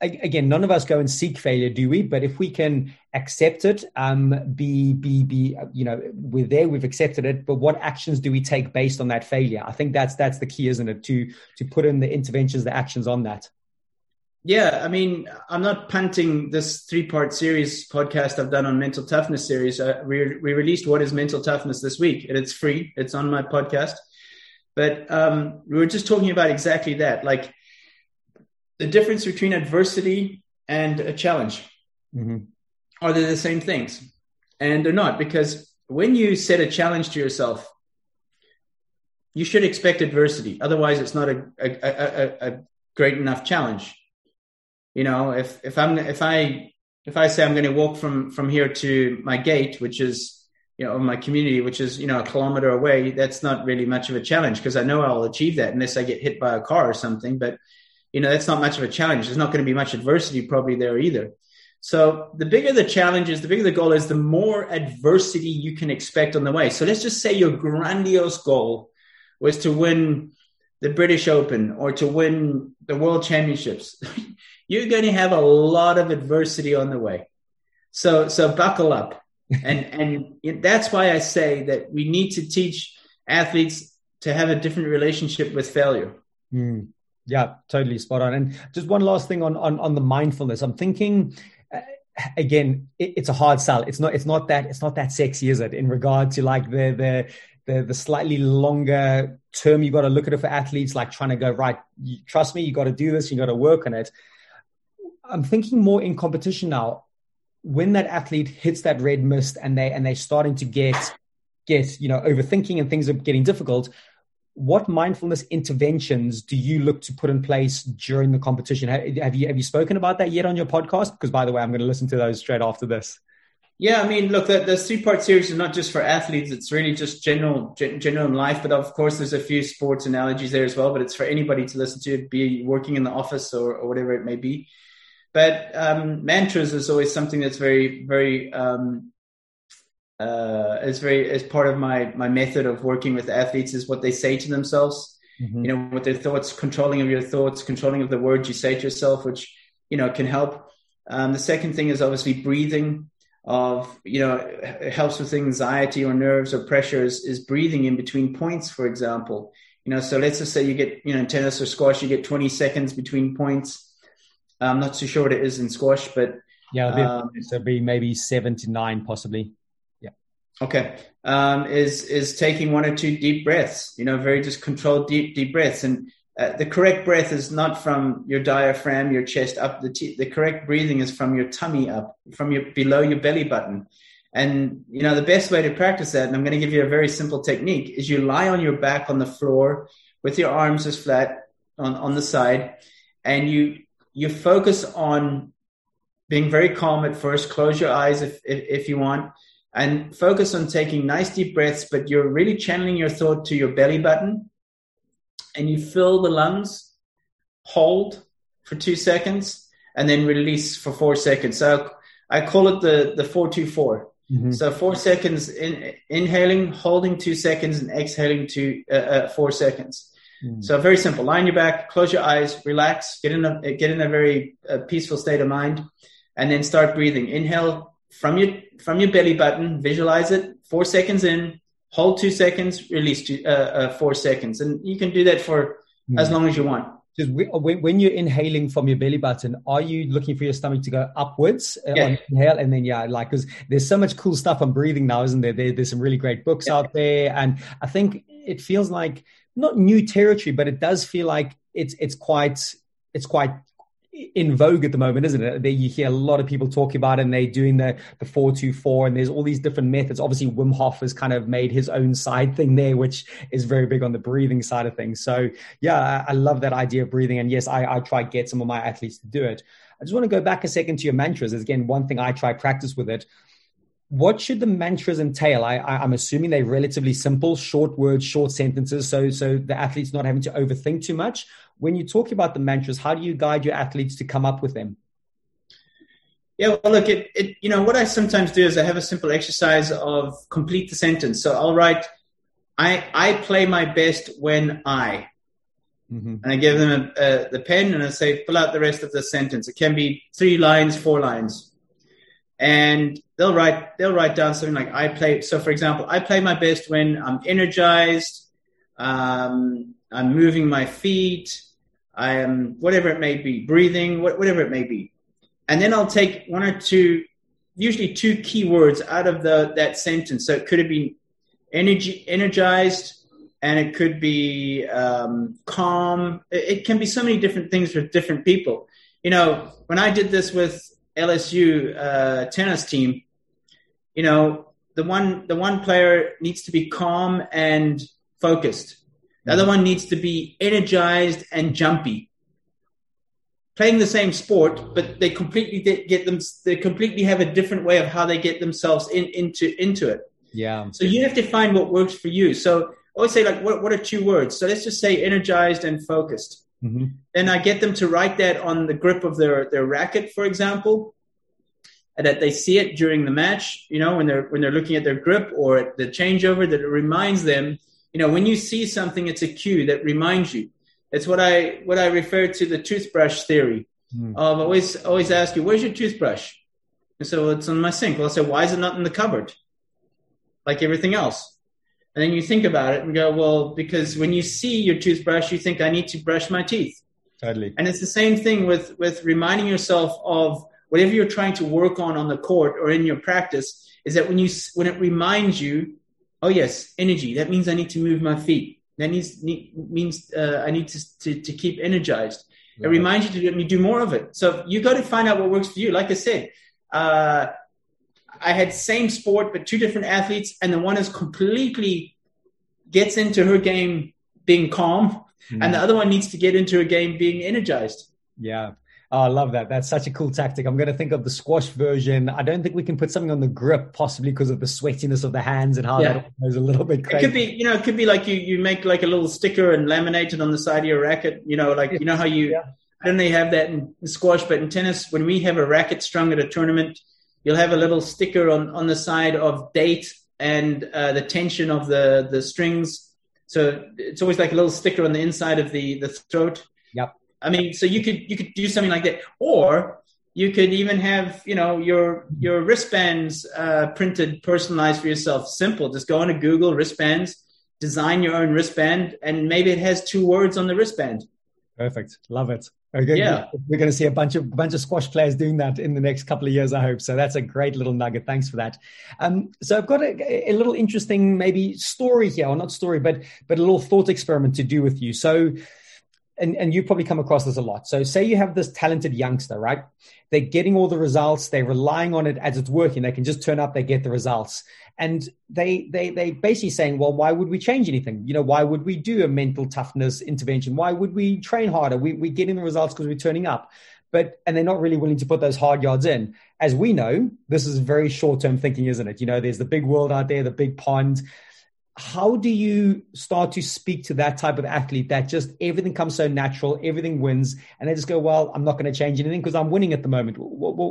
again, none of us go and seek failure, do we? But if we can accept it, um, be, be, be, you know, we're there, we've accepted it. But what actions do we take based on that failure? I think that's that's the key, isn't it? To to put in the interventions, the actions on that. Yeah, I mean, I'm not punting this three part series podcast I've done on mental toughness series. Uh, we, we released What is Mental Toughness this week, and it's free. It's on my podcast. But um, we were just talking about exactly that. Like, the difference between adversity and a challenge. Mm-hmm. Are they the same things? And they're not because when you set a challenge to yourself, you should expect adversity. Otherwise, it's not a, a, a, a great enough challenge. You know, if, if I'm, if I, if I say I'm going to walk from, from here to my gate, which is, you know, my community, which is, you know, a kilometer away, that's not really much of a challenge because I know I'll achieve that unless I get hit by a car or something. But you know, that's not much of a challenge. There's not going to be much adversity probably there either. So the bigger the challenge is, the bigger the goal is, the more adversity you can expect on the way. So let's just say your grandiose goal was to win the British Open or to win the World Championships. You're going to have a lot of adversity on the way. So so buckle up. and and that's why I say that we need to teach athletes to have a different relationship with failure. Mm. Yeah, totally spot on. And just one last thing on on, on the mindfulness. I'm thinking uh, again, it, it's a hard sell. It's not it's not that it's not that sexy, is it? In regard to like the the the, the slightly longer term you got to look at it for athletes, like trying to go right. You, trust me, you got to do this. You got to work on it. I'm thinking more in competition now. When that athlete hits that red mist and they and they're starting to get get you know overthinking and things are getting difficult what mindfulness interventions do you look to put in place during the competition? Have you have you spoken about that yet on your podcast? Because by the way, I'm going to listen to those straight after this. Yeah, I mean, look, the, the three part series is not just for athletes; it's really just general, general in life. But of course, there's a few sports analogies there as well. But it's for anybody to listen to, be working in the office or, or whatever it may be. But um, mantras is always something that's very, very um, uh, as very as part of my my method of working with athletes is what they say to themselves. Mm-hmm. You know, with their thoughts, controlling of your thoughts, controlling of the words you say to yourself, which you know can help. Um, the second thing is obviously breathing. Of you know, it helps with anxiety or nerves or pressures. Is breathing in between points, for example. You know, so let's just say you get you know in tennis or squash, you get 20 seconds between points. I'm not too sure what it is in squash, but yeah, um, it'll be maybe seven to nine, possibly. Okay. Um, is is taking one or two deep breaths. You know, very just controlled deep deep breaths, and uh, the correct breath is not from your diaphragm, your chest up. The t- the correct breathing is from your tummy up, from your below your belly button. And you know, the best way to practice that, and I'm going to give you a very simple technique, is you lie on your back on the floor with your arms as flat on on the side, and you you focus on being very calm at first. Close your eyes if if, if you want and focus on taking nice deep breaths, but you're really channeling your thought to your belly button and you fill the lungs, hold for two seconds, and then release for four seconds. So I call it the the four two four. Mm-hmm. So four seconds in, inhaling, holding two seconds, and exhaling two uh, uh, four seconds. Mm. So very simple. Line your back, close your eyes, relax, get in a get in a very uh, peaceful state of mind, and then start breathing. Inhale from your from your belly button. Visualize it. Four seconds in, hold two seconds, release two, uh, uh, four seconds, and you can do that for mm. as long as you want. Just when you're inhaling from your belly button, are you looking for your stomach to go upwards uh, yeah. on inhale, and then yeah, like because there's so much cool stuff on breathing now, isn't there? there there's some really great books yeah. out there, and I think it feels like not new territory, but it does feel like it's it's quite it's quite in vogue at the moment, isn't it? You hear a lot of people talking about it and they're doing the the four two four and there's all these different methods. Obviously, Wim Hof has kind of made his own side thing there, which is very big on the breathing side of things. So yeah, I, I love that idea of breathing. And yes, I, I try to get some of my athletes to do it. I just want to go back a second to your mantras. Again, one thing I try practice with it what should the mantras entail? I, I, am assuming they're relatively simple, short words, short sentences, so so the athlete's not having to overthink too much. When you talk about the mantras, how do you guide your athletes to come up with them? Yeah, well, look, it, it you know what I sometimes do is I have a simple exercise of complete the sentence. So I'll write, I I play my best when I, mm-hmm. and I give them a, a, the pen and I say fill out the rest of the sentence. It can be three lines, four lines and they'll write they'll write down something like I play. So, for example, I play my best when I'm energized, um, I'm moving my feet, I am whatever it may be, breathing, whatever it may be, and then I'll take one or two, usually two key words out of the that sentence. So it could have been energy, energized. And it could be um, calm. It, it can be so many different things with different people. You know, when I did this with LSU uh, tennis team, you know, the one the one player needs to be calm and focused. The other one needs to be energized and jumpy. Playing the same sport, but they completely get them. They completely have a different way of how they get themselves in, into into it. Yeah. So you have to find what works for you. So I always say like, what what are two words? So let's just say energized and focused. Mm-hmm. Then I get them to write that on the grip of their, their racket, for example, and that they see it during the match, you know, when they're when they're looking at their grip or at the changeover, that it reminds them, you know, when you see something, it's a cue that reminds you. It's what I what I refer to the toothbrush theory. Mm. Of always always ask you, where's your toothbrush? And so it's on my sink. Well, I say, why is it not in the cupboard? Like everything else. And then you think about it and go, well, because when you see your toothbrush, you think I need to brush my teeth. Totally. And it's the same thing with with reminding yourself of whatever you're trying to work on on the court or in your practice. Is that when you when it reminds you, oh yes, energy. That means I need to move my feet. That needs need, means uh, I need to, to, to keep energized. It reminds you to and you do more of it. So you got to find out what works for you. Like I said, uh, I had same sport but two different athletes, and the one is completely gets into her game being calm, mm. and the other one needs to get into her game being energized. Yeah. Oh, I love that. That's such a cool tactic. I'm going to think of the squash version. I don't think we can put something on the grip, possibly because of the sweatiness of the hands and how yeah. that goes a little bit crazy. It could be, you know, it could be like you you make like a little sticker and laminate it on the side of your racket. You know, like you know how you. Yeah. I don't know. You have that in squash, but in tennis, when we have a racket strung at a tournament, you'll have a little sticker on, on the side of date and uh, the tension of the, the strings. So it's always like a little sticker on the inside of the, the throat. Yep. I mean, so you could you could do something like that, or you could even have you know your your wristbands uh, printed, personalized for yourself. Simple. Just go into Google wristbands, design your own wristband, and maybe it has two words on the wristband. Perfect. Love it. Okay. Yeah. We're going to see a bunch of bunch of squash players doing that in the next couple of years, I hope. So that's a great little nugget. Thanks for that. Um, so I've got a, a, little interesting maybe story here, or not story, but but a little thought experiment to do with you. So and, and you probably come across this a lot. So say you have this talented youngster, right? They're getting all the results, they're relying on it as it's working. They can just turn up, they get the results. And they they they basically saying, well, why would we change anything? You know, why would we do a mental toughness intervention? Why would we train harder? We we're getting the results because we're turning up. But and they're not really willing to put those hard yards in. As we know, this is very short-term thinking, isn't it? You know, there's the big world out there, the big pond how do you start to speak to that type of athlete that just everything comes so natural, everything wins, and they just go, "Well, I'm not going to change anything because I'm winning at the moment."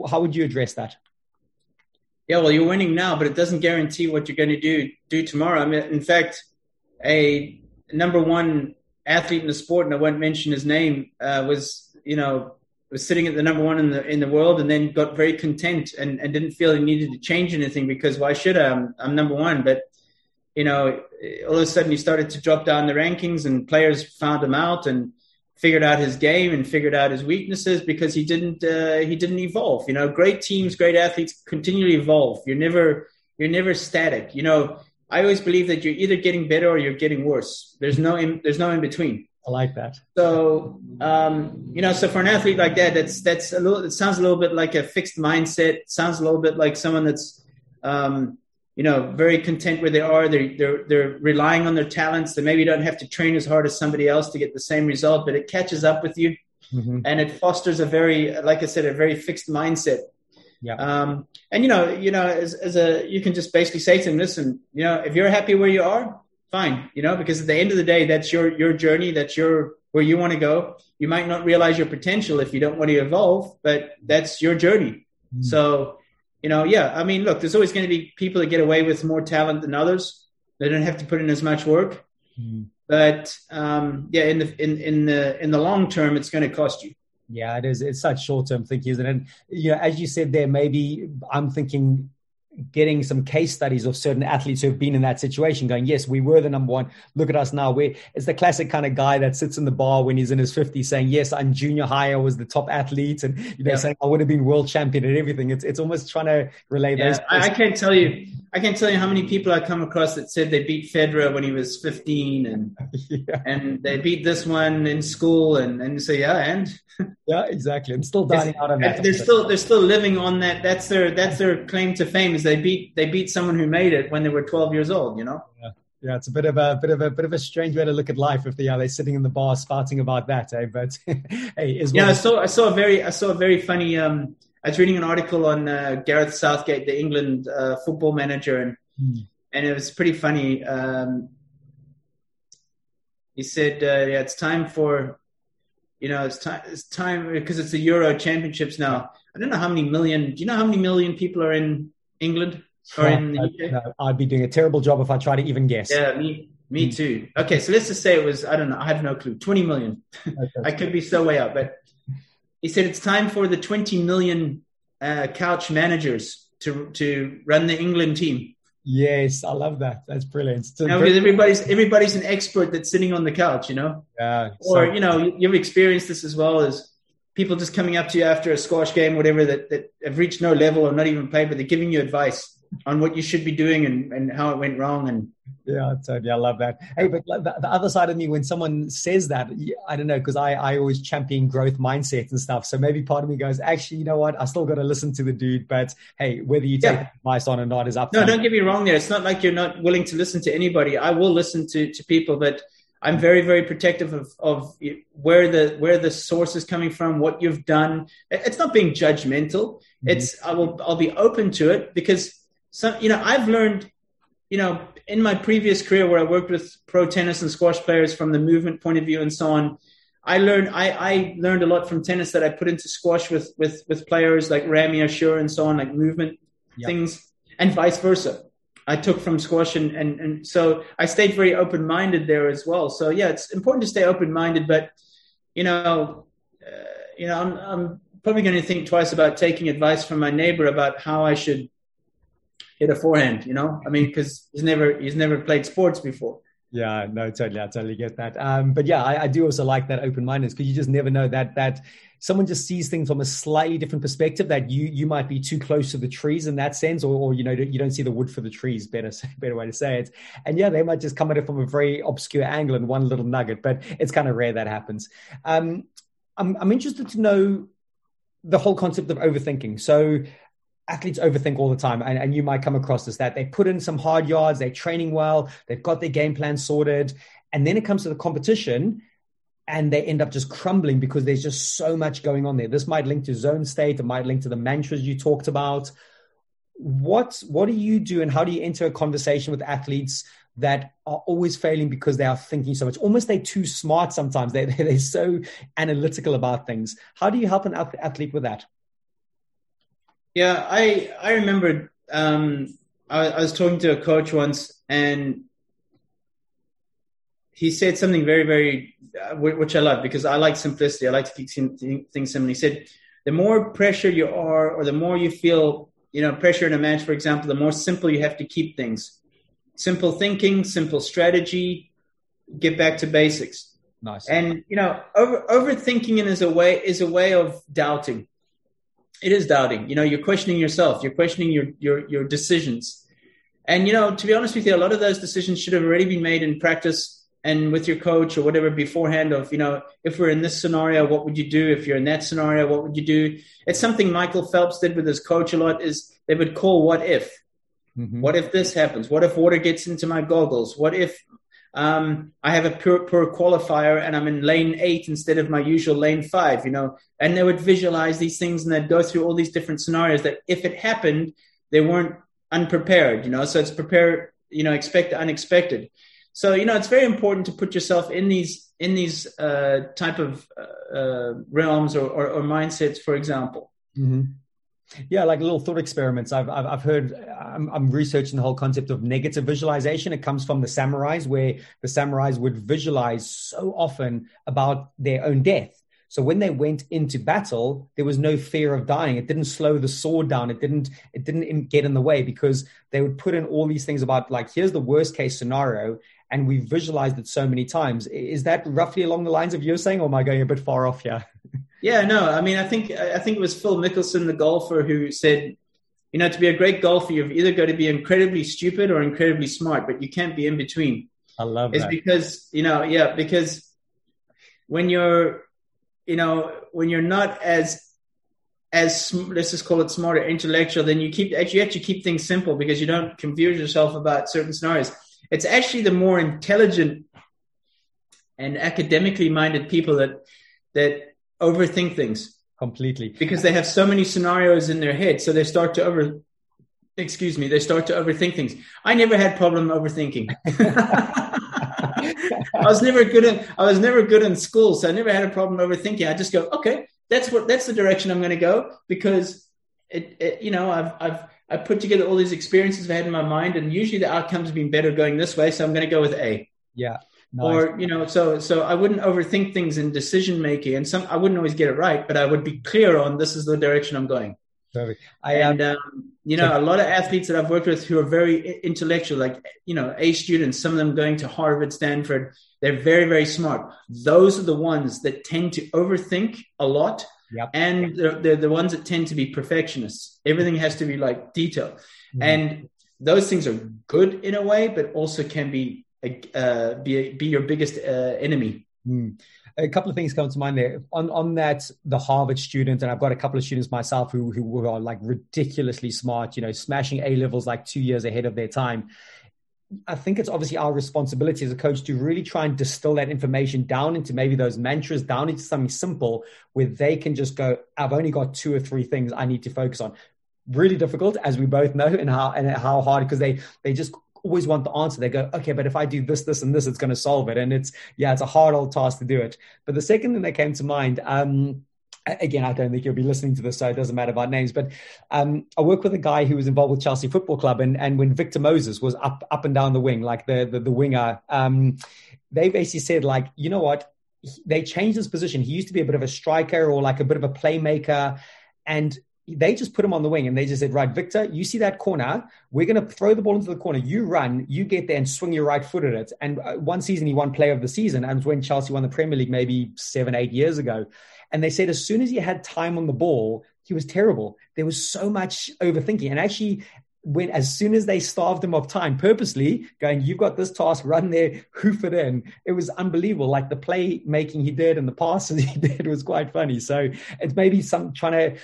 How would you address that? yeah, well, you're winning now, but it doesn't guarantee what you're going to do do tomorrow. I mean, in fact, a number one athlete in the sport, and I won't mention his name, uh, was you know was sitting at the number one in the in the world, and then got very content and, and didn't feel he needed to change anything because why should I? I'm, I'm number one, but you know, all of a sudden he started to drop down the rankings, and players found him out and figured out his game and figured out his weaknesses because he didn't uh, he didn't evolve. You know, great teams, great athletes continually evolve. You're never you're never static. You know, I always believe that you're either getting better or you're getting worse. There's no in, there's no in between. I like that. So, um, you know, so for an athlete like that, that's that's a little. It sounds a little bit like a fixed mindset. Sounds a little bit like someone that's, um, you know, very content where they are. They're they're they're relying on their talents. They maybe don't have to train as hard as somebody else to get the same result, but it catches up with you, mm-hmm. and it fosters a very, like I said, a very fixed mindset. Yeah. Um, and you know, you know, as, as a, you can just basically say to them, listen, you know, if you're happy where you are, fine, you know, because at the end of the day, that's your your journey, that's your where you want to go. You might not realize your potential if you don't want to evolve, but that's your journey. Mm. So, you know, yeah, I mean, look, there's always going to be people that get away with more talent than others. They don't have to put in as much work. Mm. But um, yeah, in the in in the in the long term, it's going to cost you. Yeah, it is. It's such short term thinking, isn't it? And you know, as you said there, maybe I'm thinking getting some case studies of certain athletes who have been in that situation going yes we were the number one. Look at us now. We it's the classic kind of guy that sits in the bar when he's in his 50s saying yes i'm junior high. I was the top athlete and you know yeah. saying i would have been world champion and everything. It's it's almost trying to relay yeah, those I, I, can't tell you i can't tell you how many people i come across that said they beat federer when he was 15 and yeah. and they beat this one in school and and say yeah and? Yeah exactly. And still dining out on that they're still they're still living on that. That's their that's their claim to fame is they beat they beat someone who made it when they were 12 years old. You know. Yeah. Yeah, it's a bit of a bit of a bit of a strange way to look at life if they are they sitting in the bar spouting about that, eh? But hey, is yeah. I saw I saw a very I saw a very funny. Um, I was reading an article on uh, Gareth Southgate, the England uh, football manager, and hmm. and it was pretty funny. Um, he said, uh, "Yeah, it's time for, you know, it's time. It's time because it's the Euro Championships now. I don't know how many million. Do you know how many million people are in England or in the UK? I'd be doing a terrible job if I try to even guess. Yeah, me, me mm. too. Okay, so let's just say it was, I don't know, I have no clue, 20 million. Okay. I could be so way up, but he said it's time for the 20 million uh, couch managers to, to run the England team. Yes, I love that. That's brilliant. Because everybody's everybody's an expert that's sitting on the couch, you know. Yeah. Or so- you know, you've experienced this as well as people just coming up to you after a squash game, whatever, that, that have reached no level or not even played, but they're giving you advice on what you should be doing and, and how it went wrong and yeah totally. I love that. Hey but the, the other side of me when someone says that i don't know because I, I always champion growth mindset and stuff. So maybe part of me goes actually you know what? I still got to listen to the dude but hey whether you take yeah. advice on or not is up to no don't get me wrong there. It's not like you're not willing to listen to anybody. I will listen to to people but I'm very, very protective of, of where the where the source is coming from, what you've done. It's not being judgmental. Mm-hmm. It's I will I'll be open to it because some you know I've learned you know in my previous career where I worked with pro tennis and squash players from the movement point of view and so on. I learned I, I learned a lot from tennis that I put into squash with with with players like Ramy Ashour and so on, like movement yep. things, and vice versa. I took from squash and, and and so I stayed very open minded there as well. So yeah, it's important to stay open minded, but you know, uh, you know, I'm I'm probably going to think twice about taking advice from my neighbor about how I should hit a forehand. You know, I mean, because he's never he's never played sports before. Yeah, no, totally, I totally get that. Um, but yeah, I, I do also like that open mindedness because you just never know that that someone just sees things from a slightly different perspective that you you might be too close to the trees in that sense, or, or you know you don't see the wood for the trees. Better better way to say it. And yeah, they might just come at it from a very obscure angle and one little nugget, but it's kind of rare that happens. Um, I'm I'm interested to know the whole concept of overthinking. So athletes overthink all the time and, and, you might come across this that they put in some hard yards they're training well they've got their game plan sorted and then it comes to the competition and they end up just crumbling because there's just so much going on there. This might link to zone state. It might link to the mantras you talked about. What what do you do and how do you enter a conversation with athletes that are always failing because they are thinking so much? Almost they're too smart sometimes. They, they're so analytical about things. How do you help an athlete with that? Yeah, I I remember um, I, I was talking to a coach once, and he said something very, very, uh, which I love because I like simplicity. I like to keep things simple. He said, the more pressure you are, or the more you feel, you know, pressure in a match, for example, the more simple you have to keep things. Simple thinking, simple strategy, get back to basics. Nice. And you know, over, overthinking is a way is a way of doubting. It is doubting. You know, you're questioning yourself. You're questioning your your your decisions. And you know, to be honest with you, a lot of those decisions should have already been made in practice and with your coach or whatever beforehand of you know if we're in this scenario what would you do? If you're in that scenario what would you do? It's something michael phelps did with his coach a lot is they would call what if. Mm-hmm. what if this happens? What if water gets into my goggles? What if um, I have a poor, poor qualifier and I'm in lane eight instead of my usual lane five, you know, and they would visualize these things and they'd go through all these different scenarios that if it happened, they weren't unprepared, you know, so it's prepare, you know, expect the unexpected. So, you know, it's very important to put yourself in these, in these uh, type of uh, uh realms or, or, or, mindsets, for example. Mm-hmm. Yeah, like little thought experiments. I've I've, I've heard. I'm, I'm, researching the whole concept of negative visualization. It comes from the samurais, where the samurais would visualize so often about their own death. So when they went into battle, there was no fear of dying. It didn't slow the sword down. It didn't. It didn't get in the way because they would put in all these things about like here's the worst case scenario, and we've visualized it so many times. Is that roughly along the lines of you're saying, or am I going a bit far off here? Yeah, no, I mean, I think I think it was Phil Mickelson, the golfer, who said, you know, to be a great golfer, you've either got to be incredibly stupid or incredibly smart, but you can't be in between. I love it's that. because you know, yeah, because when you're, you know, when you're not as as let's just call it smarter intellectual, then you keep actually you actually keep things simple because you don't confuse yourself about certain scenarios. It's actually the more intelligent and academically minded people that that overthink things completely because they have so many scenarios in their head. So they start to over, excuse me, they start to overthink things. I never had problem overthinking. I was never good in I was never good in school. So I never had a problem overthinking. I just go, okay, that's what, that's the direction I'm going to go because it, it, you know, I've, I've, I put together all these experiences I had in my mind and usually the outcomes have been better going this way. So I'm going to go with A. Yeah. Nice. Or you know, so so I wouldn't overthink things in decision making, and some I wouldn't always get it right, but I would be clear on this is the direction I'm going. Perfect. I, and um, um, you know, a lot of athletes that I've worked with who are very intellectual, like you know, A students, some of them going to Harvard, Stanford, they're very very smart. Those are the ones that tend to overthink a lot, yep. and they're, they're, the ones that tend to be perfectionists. Everything has to be like detailed, mm-hmm. and those things are good in a way, but also can be uh, be be your biggest uh, enemy. Mm. A couple of things come to mind there. On on that, the Harvard student, and I've got a couple of students myself who who are like ridiculously smart. You know, smashing A levels like two years ahead of their time. I think it's obviously our responsibility as a coach to really try and distill that information down into maybe those mantras, down into something simple where they can just go, I've only got two or three things I need to focus on. Really difficult, as we both know, and how and how hard because they they just always want the answer. They go, okay, but if I do this, this, and this, it's going to solve it. And it's, yeah, it's a hard old task to do it. But the second thing that came to mind, um, again, I don't think you'll be listening to this, so it doesn't matter about names. But um, I work with a guy who was involved with Chelsea Football Club, and and when Victor Moses was up up and down the wing, like the the, the winger, um, they basically said like, you know what, they changed his position. He used to be a bit of a striker or like a bit of a playmaker, and they just put him on the wing and they just said, right, Victor, you see that corner. We're going to throw the ball into the corner. You run, you get there and swing your right foot at it. And uh, one season he won player of the season. And when Chelsea won the Premier League maybe seven, eight years ago. And they said as soon as he had time on the ball, he was terrible. There was so much overthinking. And actually, when as soon as they starved him of time purposely going you've got this task run there hoof it in it was unbelievable like the play making he did and the passes he did was quite funny so it's maybe some trying to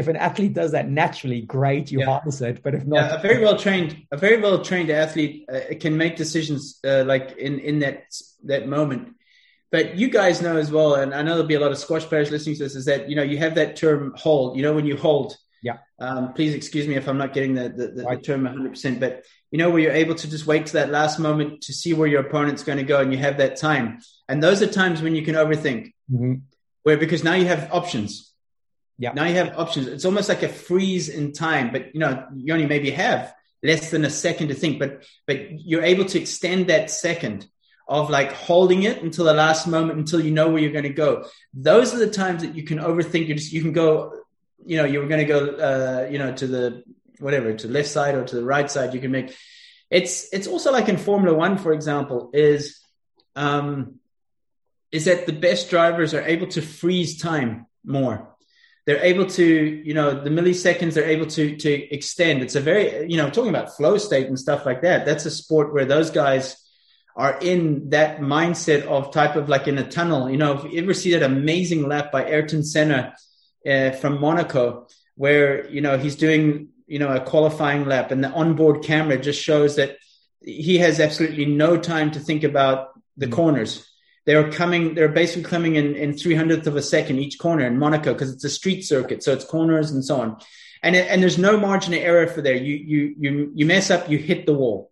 if an athlete does that naturally, great, you yeah. harness it. But if not, yeah, a very well trained, a very well trained athlete uh, can make decisions uh, like in in that that moment. But you guys know as well, and I know there'll be a lot of squash players listening to this, is that you know you have that term hold. You know when you hold. Yeah. Um, please excuse me if I'm not getting the the, the, right. the term 100, percent but you know where you're able to just wait to that last moment to see where your opponent's going to go, and you have that time. And those are times when you can overthink, mm-hmm. where because now you have options Yeah. Now you have options. It's almost like a freeze in time, but you know, you only maybe have less than a second to think, but but you're able to extend that second of like holding it until the last moment until you know where you're going to go. Those are the times that you can overthink. You just you can go, you know, you were going to go, uh, you know, to the whatever to the left side or to the right side. You can make. It's it's also like in Formula One, for example, is um, is that the best drivers are able to freeze time more they're able to you know the milliseconds they're able to to extend. It's a very you know talking about flow state and stuff like that that's a sport where those guys are in that mindset of type of like in a tunnel. You know if you ever see that amazing lap by ayrton senna uh, from monaco where you know he's doing you know a qualifying lap and the onboard camera just shows that he has absolutely no time to think about the mm-hmm. Corners they're coming, they're basically coming in, in 300th of a second each corner in Monaco because it's a street circuit. So it's corners and so on. And, and there's no margin of error for there. You, you, you, you mess up, you hit the wall.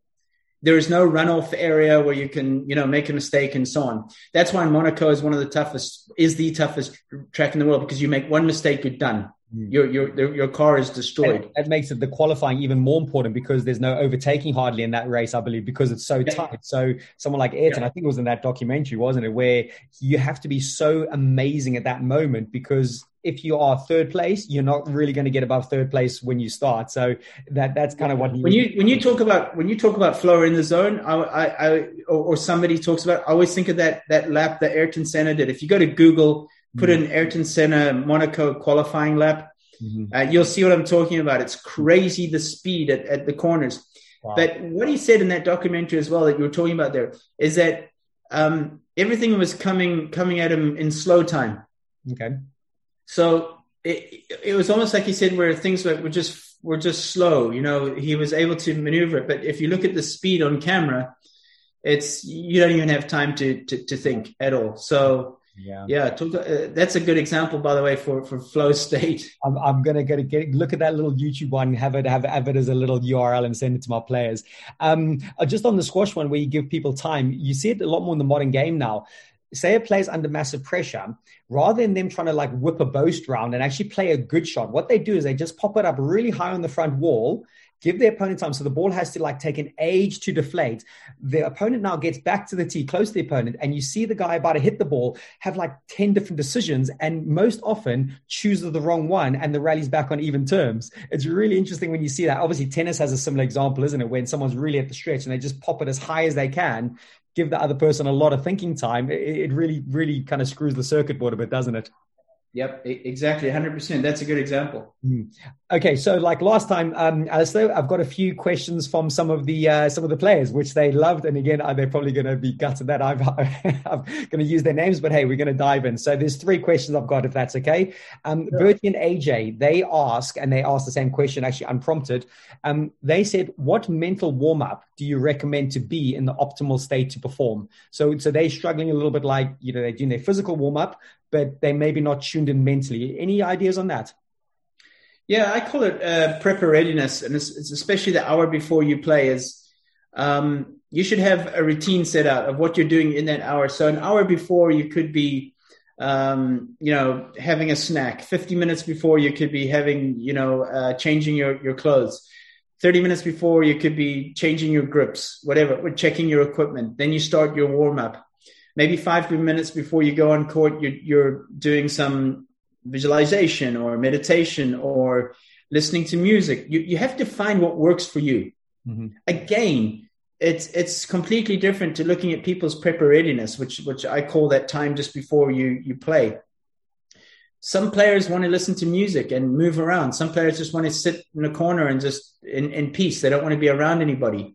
There is no runoff area where you can, you know, make a mistake and so on. That's why Monaco is one of the toughest, is the toughest track in the world because you make one mistake, you're done. Mm. Your your your car is destroyed. And that makes it the qualifying even more important because there's no overtaking hardly in that race, I believe, because it's so yeah. tight. So someone like Ayrton, yeah. I think it was in that documentary, wasn't it, where you have to be so amazing at that moment because if you are third place, you're not really going to get above third place when you start. So that that's kind of what when you when you talk about when you talk about flow in the zone, I, I, I or, or, somebody talks about, I always think of that that lap that Ayrton Senna did. If you go to Google put in Ayrton Senna Monaco qualifying lap. Mm-hmm. Uh, you'll see what I'm talking about. It's crazy the speed at, at the corners. Wow. But what he said in that documentary as well that you were talking about there is that um, everything was coming coming at him in slow time. Okay. So it, it was almost like he said where things were, were just were just slow. You know, he was able to maneuver it. But if you look at the speed on camera, it's you don't even have time to to, to think at all. So yeah, yeah. Uh, that's a good example, by the way, for for flow state. I'm, I'm gonna go to get look at that little YouTube one, have it have, have it as a little URL, and send it to my players. Um, uh, just on the squash one, where you give people time, you see it a lot more in the modern game now. Say a player's under massive pressure, rather than them trying to like whip a boast round and actually play a good shot, what they do is they just pop it up really high on the front wall give the opponent time. So the ball has to like take an age to deflate. The opponent now gets back to the tee, close to the opponent, and you see the guy about to hit the ball have like 10 different decisions and most often chooses the wrong one and the rally's back on even terms. It's really interesting when you see that. Obviously, tennis has a similar example, isn't it? When someone's really at the stretch and they just pop it as high as they can, give the other person a lot of thinking time. It, it really, really kind of screws the circuit board a bit, doesn't it? Yep, exactly, hundred percent. That's a good example. Mm. Okay, so like last time, um, Allistair, I've got a few questions from some of the uh, some of the players, which they loved, and again, uh, they're probably going to be gutted that I've I'm going to use their names, but hey, we're going to dive in. So there's three questions I've got, if that's okay. Um, sure. Bertie and AJ, they ask, and they ask the same question actually unprompted. Um, they said, "What mental warm up do you recommend to be in the optimal state to perform?" So so they're struggling a little bit, like you know, they're doing their physical warm up, but they maybe not tuned in mentally. Any ideas on that? Yeah, I call it uh, prepper readiness, and it's, it's, especially the hour before you play. Is um, you should have a routine set out of what you're doing in that hour. So an hour before, you could be, um, you know, having a snack. Fifty minutes before, you could be having, you know, uh, changing your your clothes. 30 minutes before you could be changing your grips whatever checking your equipment then you start your warm up maybe five minutes before you go on court, you're, you're doing some visualization or meditation or listening to music. You, you have to find what works for you. Mm-hmm. Again, it's it's completely different to looking at people's prepper readiness, which which I call that time just before you you play. Some players want to listen to music and move around. Some players just want to sit in a corner and just in, in peace. They don't want to be around anybody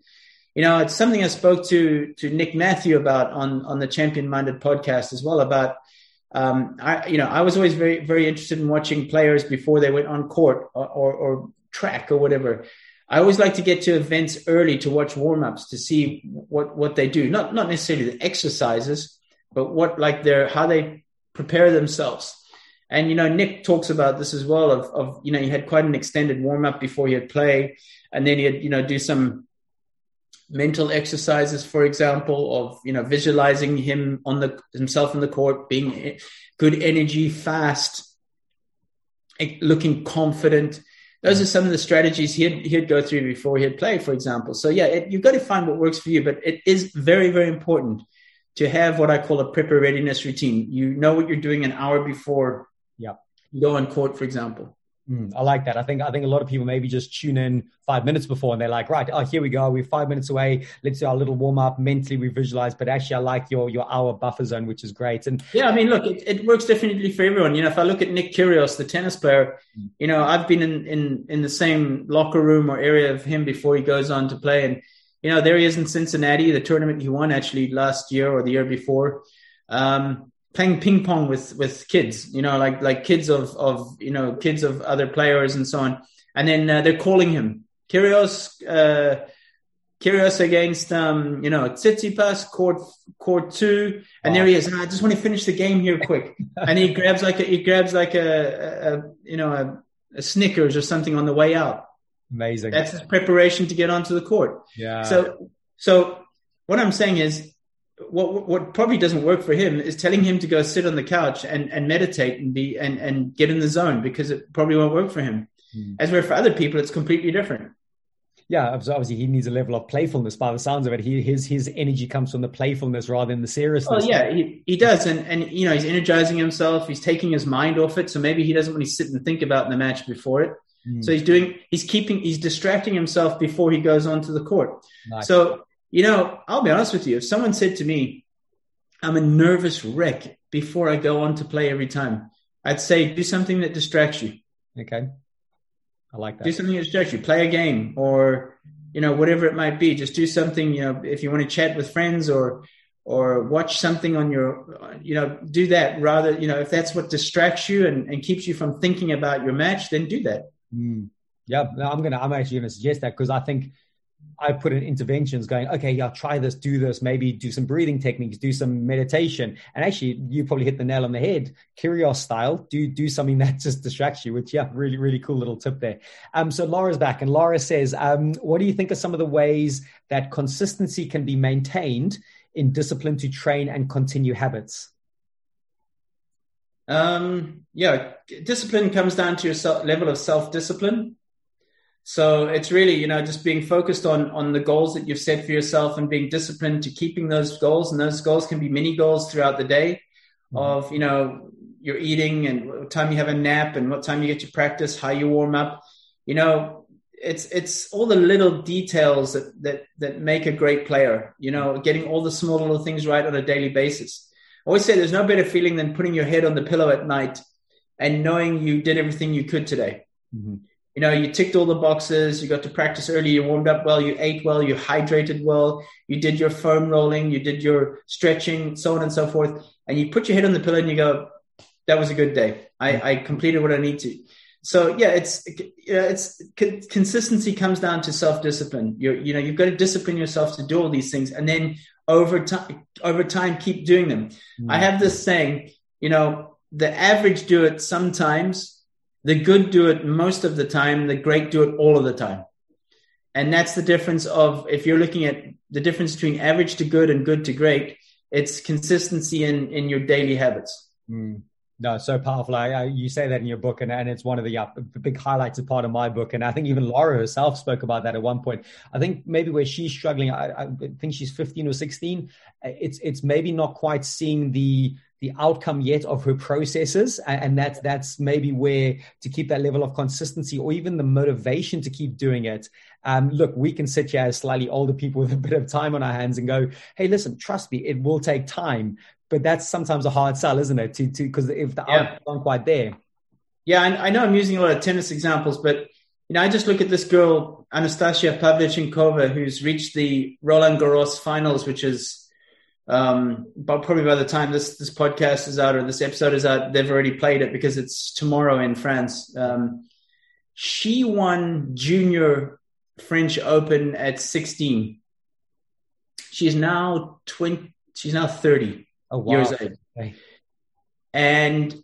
you know, it's something I spoke to to Nick Matthew about on on the Champion Minded podcast as well. About um, I you know I was always very very interested in watching players before they went on court or, or, or track or whatever. I always like to get to events early to watch warm ups to see what what they do. Not not necessarily the exercises, but what like their how they prepare themselves. And you know, Nick talks about this as well. Of, of you know, he had quite an extended warm up before he'd play, and then he'd you know do some mental exercises, for example, of you know visualizing him on the himself in the court, being good energy, fast, looking confident. Those are some of the strategies he'd, he'd go through before he'd play, for example. So yeah, it, you've got to find what works for you, but it is very, very important to have what I call a prepper readiness routine. You know what you're doing an hour before yeah. you go on court, for example. Mm, I like that. I think I think a lot of people maybe just tune in five minutes before and they're like, right, oh, here we go. We're five minutes away. Let's do our little warm up. Mentally, we visualize. But actually, I like your your hour buffer zone, which is great. And yeah, I mean, look, it, it works definitely for everyone. You know, if I look at Nick Kyrgios, the tennis player, mm. you know, I've been in in in the same locker room or area of him before he goes on to play, and you know, there he is in Cincinnati, the tournament he won actually last year or the year before. Um, playing ping pong with with kids, you know, like like kids of of you know kids of other players and so on. And then uh, they're calling him Kyrgios, uh, Kyrgios against um, you know Tsitsipas, court court two, and there he is. And I just want to finish the game here quick. and he grabs like a, he grabs like a, a, a you know a, a Snickers or something on the way out. Amazing. That's his preparation to get onto the court. Yeah. So so what I'm saying is what what probably doesn't work for him is telling him to go sit on the couch and, and meditate and be and, and get in the zone because it probably won't work for him. Mm. As where for other people it's completely different. Yeah, obviously he needs a level of playfulness. By the sounds of it, he, his his energy comes from the playfulness rather than the seriousness. Oh yeah, he, he does, and and you know he's energizing himself. He's taking his mind off it, so maybe he doesn't want to sit and think about the match before it. Mm. So he's doing, he's keeping, he's distracting himself before he goes onto the court. Nice. So you know, I'll be honest with you. If someone said to me, I'm a nervous wreck before I go on to play every time, I'd say do something that distracts you. Okay. I like that. Do something that distracts you. Play a game or, you know, whatever it might be. Just do something, you know, if you want to chat with friends or, or watch something on your, you know, do that rather, you know, if that's what distracts you and, and keeps you from thinking about your match, then do that. Mm. Yeah, I'm gonna. I'm actually gonna suggest that because I think I put in interventions going, okay, yeah, try this, do this, maybe do some breathing techniques, do some meditation. And actually, you probably hit the nail on the head. Kyrgios style, do do something that just distracts you, which, yeah, really, really cool little tip there. Um, so Laura's back, and Laura says, um, what do you think are some of the ways that consistency can be maintained in discipline to train and continue habits? Um, yeah, discipline comes down to your level of self discipline. So it's really, you know, just being focused on on the goals that you've set for yourself and being disciplined to keeping those goals. And those goals can be mini goals throughout the day mm-hmm. of, you know, your eating and what time you have a nap and what time you get to practice, how you warm up. You know, it's it's all the little details that that that make a great player. You know, getting all the small little things right on a daily basis. I always say there's no better feeling than putting your head on the pillow at night and knowing you did everything you could today. Mm-hmm you know, you ticked all the boxes, you got to practice early, you warmed up well, you ate well, you hydrated well, you did your foam rolling, you did your stretching, so on and so forth. And you put your head on the pillow and you go, that was a good day. I, I completed what I need to. So yeah, it's, it's consistency comes down to self-discipline. You you know, you've got to discipline yourself to do all these things and then over time, over time, keep doing them. Mm. I have this saying, you know, the average do it sometimes the good do it most of the time, the great do it all of the time. And that's the difference of if you're looking at the difference between average to good and good to great, it's consistency in, in your daily habits. Mm. No, so powerful. I, I, you say that in your book, and, and it's one of the uh, big highlights of part of my book. And I think even Laura herself spoke about that at one point. I think maybe where she's struggling, I, I think she's 15 or 16. It's it's maybe not quite seeing the the outcome yet of her processes and that's that's maybe where to keep that level of consistency or even the motivation to keep doing it. Um, look we can sit here as slightly older people with a bit of time on our hands and go hey listen trust me it will take time. But that's sometimes a hard sell isn't it? To because if the yeah. outcomes aren't quite there. Yeah I, I know i'm using a lot of tennis examples but you know, I just look at this girl, Anastasia Pavlyuchenkova, who's reached the Roland Garros finals, which is um, but probably by the time this this podcast is out or this episode is out, they've already played it because it's tomorrow in France. Um, she won junior French Open at 16. She's now 20. She's now 30 oh, wow. years old, okay. and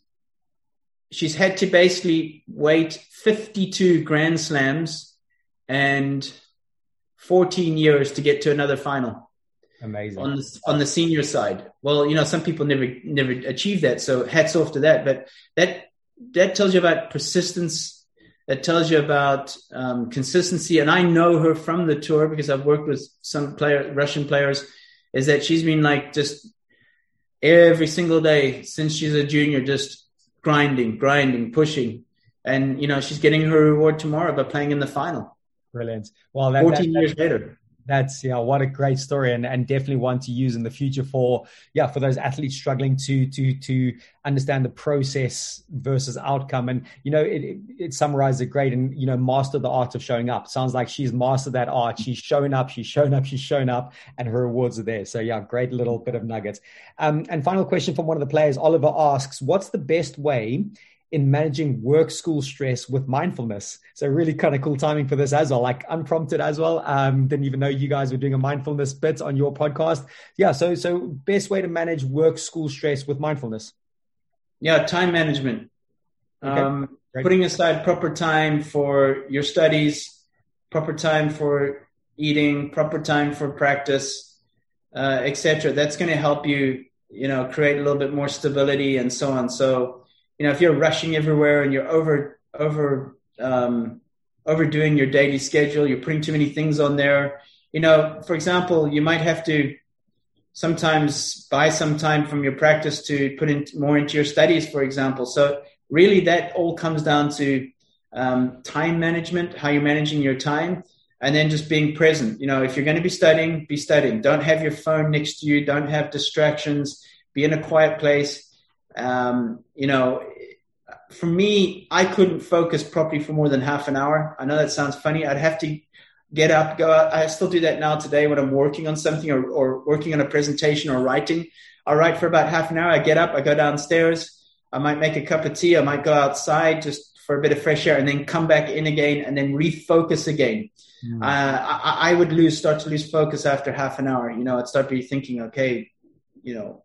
she's had to basically wait 52 Grand Slams and 14 years to get to another final. Amazing. On the, on the senior side. Well, you know, some people never never achieve that. So hats off to that. But that that tells you about persistence. That tells you about um, consistency. And I know her from the tour because I've worked with some player, Russian players. Is that she's been like just every single day since she's a junior, just grinding, grinding, pushing, and you know she's getting her reward tomorrow by playing in the final. Brilliant. Well, that, 14 that, years later that's yeah what a great story and, and definitely one to use in the future for yeah for those athletes struggling to to to understand the process versus outcome. And you know it, it, it summarizes it great and you know master the art of showing up. Sounds like she's mastered that art. She's shown up she's shown up she's shown up and her rewards are there. So yeah great little bit of nuggets. Um, and final question from one of the players oliver asks what's the best way in managing work school stress with mindfulness. So really kind of cool timing for this as well, like unprompted as well. Um, didn't even know you guys were doing a mindfulness bit on your podcast. Yeah. So, so best way to manage work school stress with mindfulness. Yeah. Time management. Okay. Um, putting aside proper time for your studies, proper time for eating, proper time for practice, uh, etc. That's going to help you, you know, create a little bit more stability and so on. So, you know, if you're rushing everywhere and you're over over um, overdoing your daily schedule, you're putting too many things on there. You know, for example, you might have to sometimes buy some time from your practice to put in more into your studies, for example. So really, that all comes down to um, time management, how you're managing your time, and then just being present. You know, if you're going to be studying, be studying. Don't have your phone next to you. Don't have distractions. Be in a quiet place. Um, you know, for me, I couldn't focus properly for more than half an hour. I know that sounds funny. I'd have to get up, go out. I still do that now today when I'm working on something or, or working on a presentation or writing. I'll write for about half an hour. I get up, I go downstairs. I might make a cup of tea. I might go outside just for a bit of fresh air and then come back in again and then refocus again. Mm. Uh, I, I, would lose, start to lose focus after half an hour. You know, I'd start be thinking, okay, you know,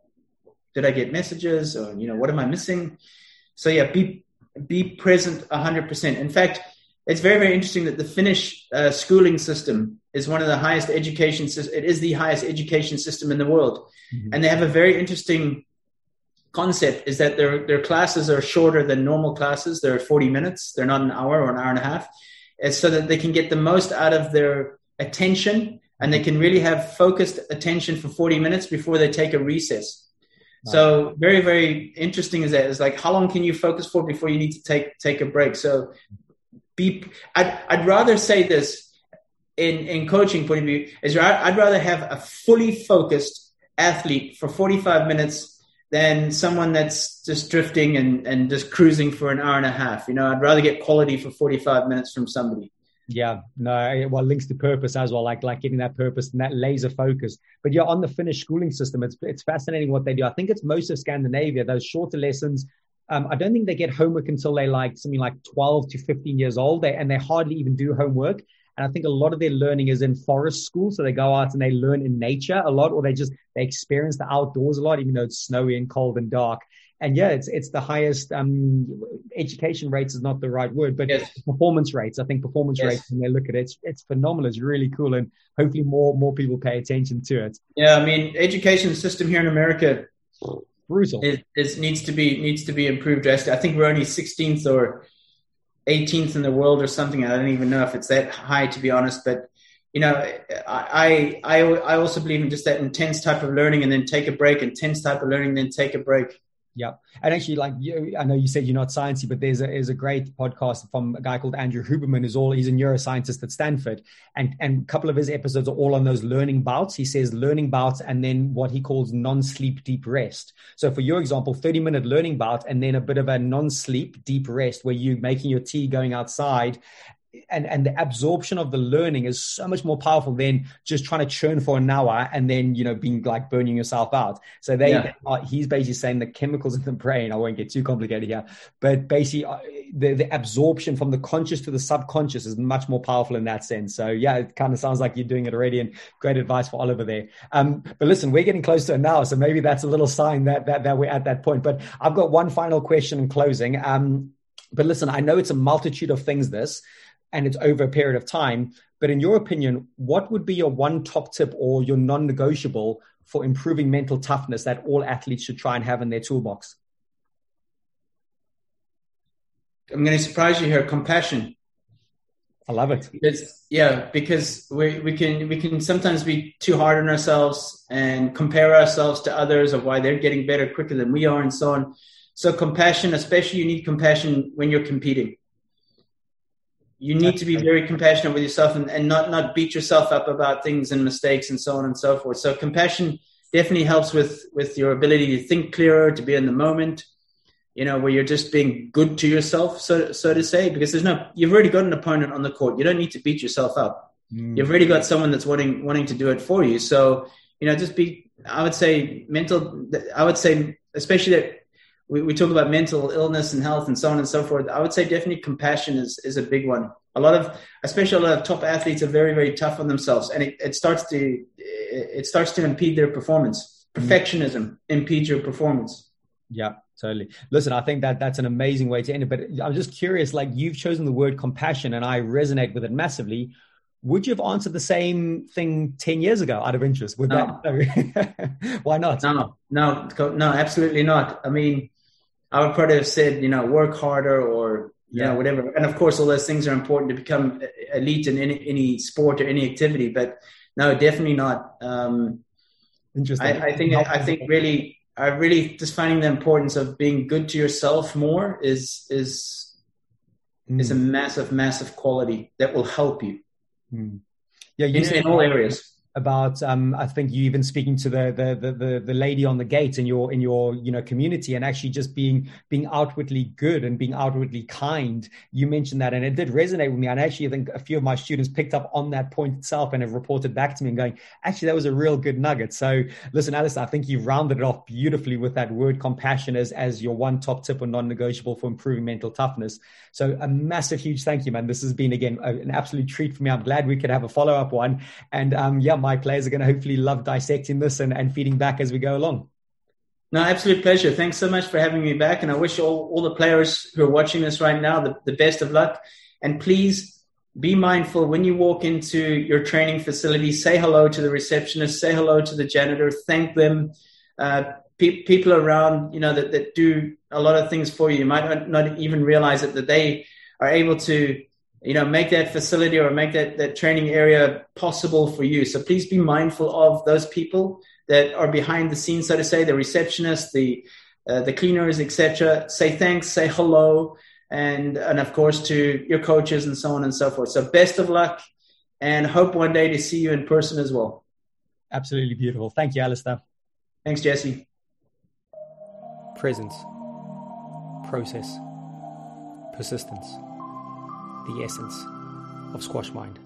did I get messages or, you know, what am I missing? So yeah, be be present 100%. In fact, it's very very interesting that the Finnish uh, schooling system is one of the highest education. It is the highest education system in the world, mm-hmm. and they have a very interesting concept. Is that their their classes are shorter than normal classes. They're 40 minutes. They're not an hour or an hour and a half, it's so that they can get the most out of their attention and they can really have focused attention for 40 minutes before they take a recess. So very, very interesting is that it's like how long can you focus for before you need to take take a break? So be I'd, I'd rather say this in in coaching point of view is I'd rather have a fully focused athlete for 45 minutes than someone that's just drifting and, and just cruising for an hour and a half. You know, I'd rather get quality for 45 minutes from somebody. Yeah, no, well, links to purpose as well, like like getting that purpose and that laser focus. But yeah, on the Finnish schooling system, it's it's fascinating what they do. I think it's most of Scandinavia, those shorter lessons. Um, I don't think they get homework until they like something like 12 to 15 years old, they, and they hardly even do homework. And I think a lot of their learning is in forest school, so they go out and they learn in nature a lot, or they just they experience the outdoors a lot, even though it's snowy and cold and dark and yeah, it's it's the highest um, education rates is not the right word, but yes. performance rates. I think performance yes. rates when they look at it, it's, it's phenomenal. It's really cool, and hopefully more more people pay attention to it. Yeah, I mean, education system here in America brutal. It, it needs to be needs to be improved. I think we're only 16th or 18th in the world or something. I don't even know if it's that high to be honest, but you know, I, I, I also believe in just that intense type of learning and then take a break, intense type of learning, then take a break. Yeah, and actually, like you, I know you said you're not sciencey, but there's a there's a great podcast from a guy called Andrew Huberman. Is all he's a neuroscientist at Stanford, and and a couple of his episodes are all on those learning bouts. He says learning bouts, and then what he calls non-sleep deep rest. So for your example, 30 minute learning bout, and then a bit of a non-sleep deep rest where you're making your tea, going outside, and and the absorption of the learning is so much more powerful than just trying to churn for an hour and then you know being like burning yourself out so they yeah. are, he's basically saying the chemicals in the brain i won't get too complicated here but basically uh, the, the absorption from the conscious to the subconscious is much more powerful in that sense so yeah it kind of sounds like you're doing it already and great advice for oliver there um, but listen we're getting close to an hour. so maybe that's a little sign that that, that we're at that point but i've got one final question in closing um, but listen i know it's a multitude of things this and it's over a period of time. But in your opinion, what would be your one top tip or your non negotiable for improving mental toughness that all athletes should try and have in their toolbox? I'm going to surprise you here. Compassion. I love it. Because, yeah, because we, we can we can sometimes be too hard on ourselves and compare ourselves to others of why they're getting better quicker than we are and so on. So compassion, especially you need compassion when you're competing. You need to be very compassionate with yourself and, and not not beat yourself up about things and mistakes and so on and so forth. So compassion definitely helps with with your ability to think clearer, to be in the moment, you know, where you're just being good to yourself, so so to say, because there's no, you've already got an opponent on the court. You don't need to beat yourself up. Mm. You've already got someone that's wanting wanting to do it for you. So you know, just be. I would say mental. I would say, especially that we, we talk about mental illness and health and so on and so forth. I would say definitely compassion is is a big one. A lot of, especially a lot of top athletes, are very very tough on themselves, and it, it starts to it starts to impede their performance. Mm. Perfectionism mm. impedes your performance. Yeah, totally. Listen, I think that that's an amazing way to end it. But I'm just curious, like you've chosen the word compassion, and I resonate with it massively. Would you have answered the same thing ten years ago out of interest? Would no. that? Why not? No, no, no, absolutely not. I mean, I would probably have said, you know, work harder or yeah, Know, whatever. And of course, all those things are important to become elite in any, any sport or any activity. But no, definitely not. Um, Interesting. I, I think I think really I really just finding the importance of being good to yourself more is is mm. is a massive, massive quality that will help you. Mm. Yeah, you in, in all areas about um, I think you even speaking to the, the the the lady on the gate in your in your you know community and actually just being being outwardly good and being outwardly kind. You mentioned that and it did resonate with me. And actually I think a few of my students picked up on that point itself and have reported back to me and going, actually that was a real good nugget. So listen, Alice, I think you've rounded it off beautifully with that word compassion as as your one top tip or non-negotiable for improving mental toughness. So a massive huge thank you, man. This has been again an absolute treat for me. I'm glad we could have a follow-up one. And um yeah my players are going to hopefully love dissecting this and, and feeding back as we go along. No, absolute pleasure. Thanks so much for having me back. And I wish all, all the players who are watching this right now the, the best of luck. And please be mindful when you walk into your training facility, say hello to the receptionist, say hello to the janitor, thank them. Uh, pe- people around, you know, that, that do a lot of things for you. You might not, not even realize it, that they are able to you know, make that facility or make that, that training area possible for you. So please be mindful of those people that are behind the scenes, so to say, the receptionists, the uh, the cleaners, etc. Say thanks, say hello, and and of course to your coaches and so on and so forth. So best of luck, and hope one day to see you in person as well. Absolutely beautiful. Thank you, Allistair. Thanks, Jesse. Presence, process, persistence the essence of Squash Mind.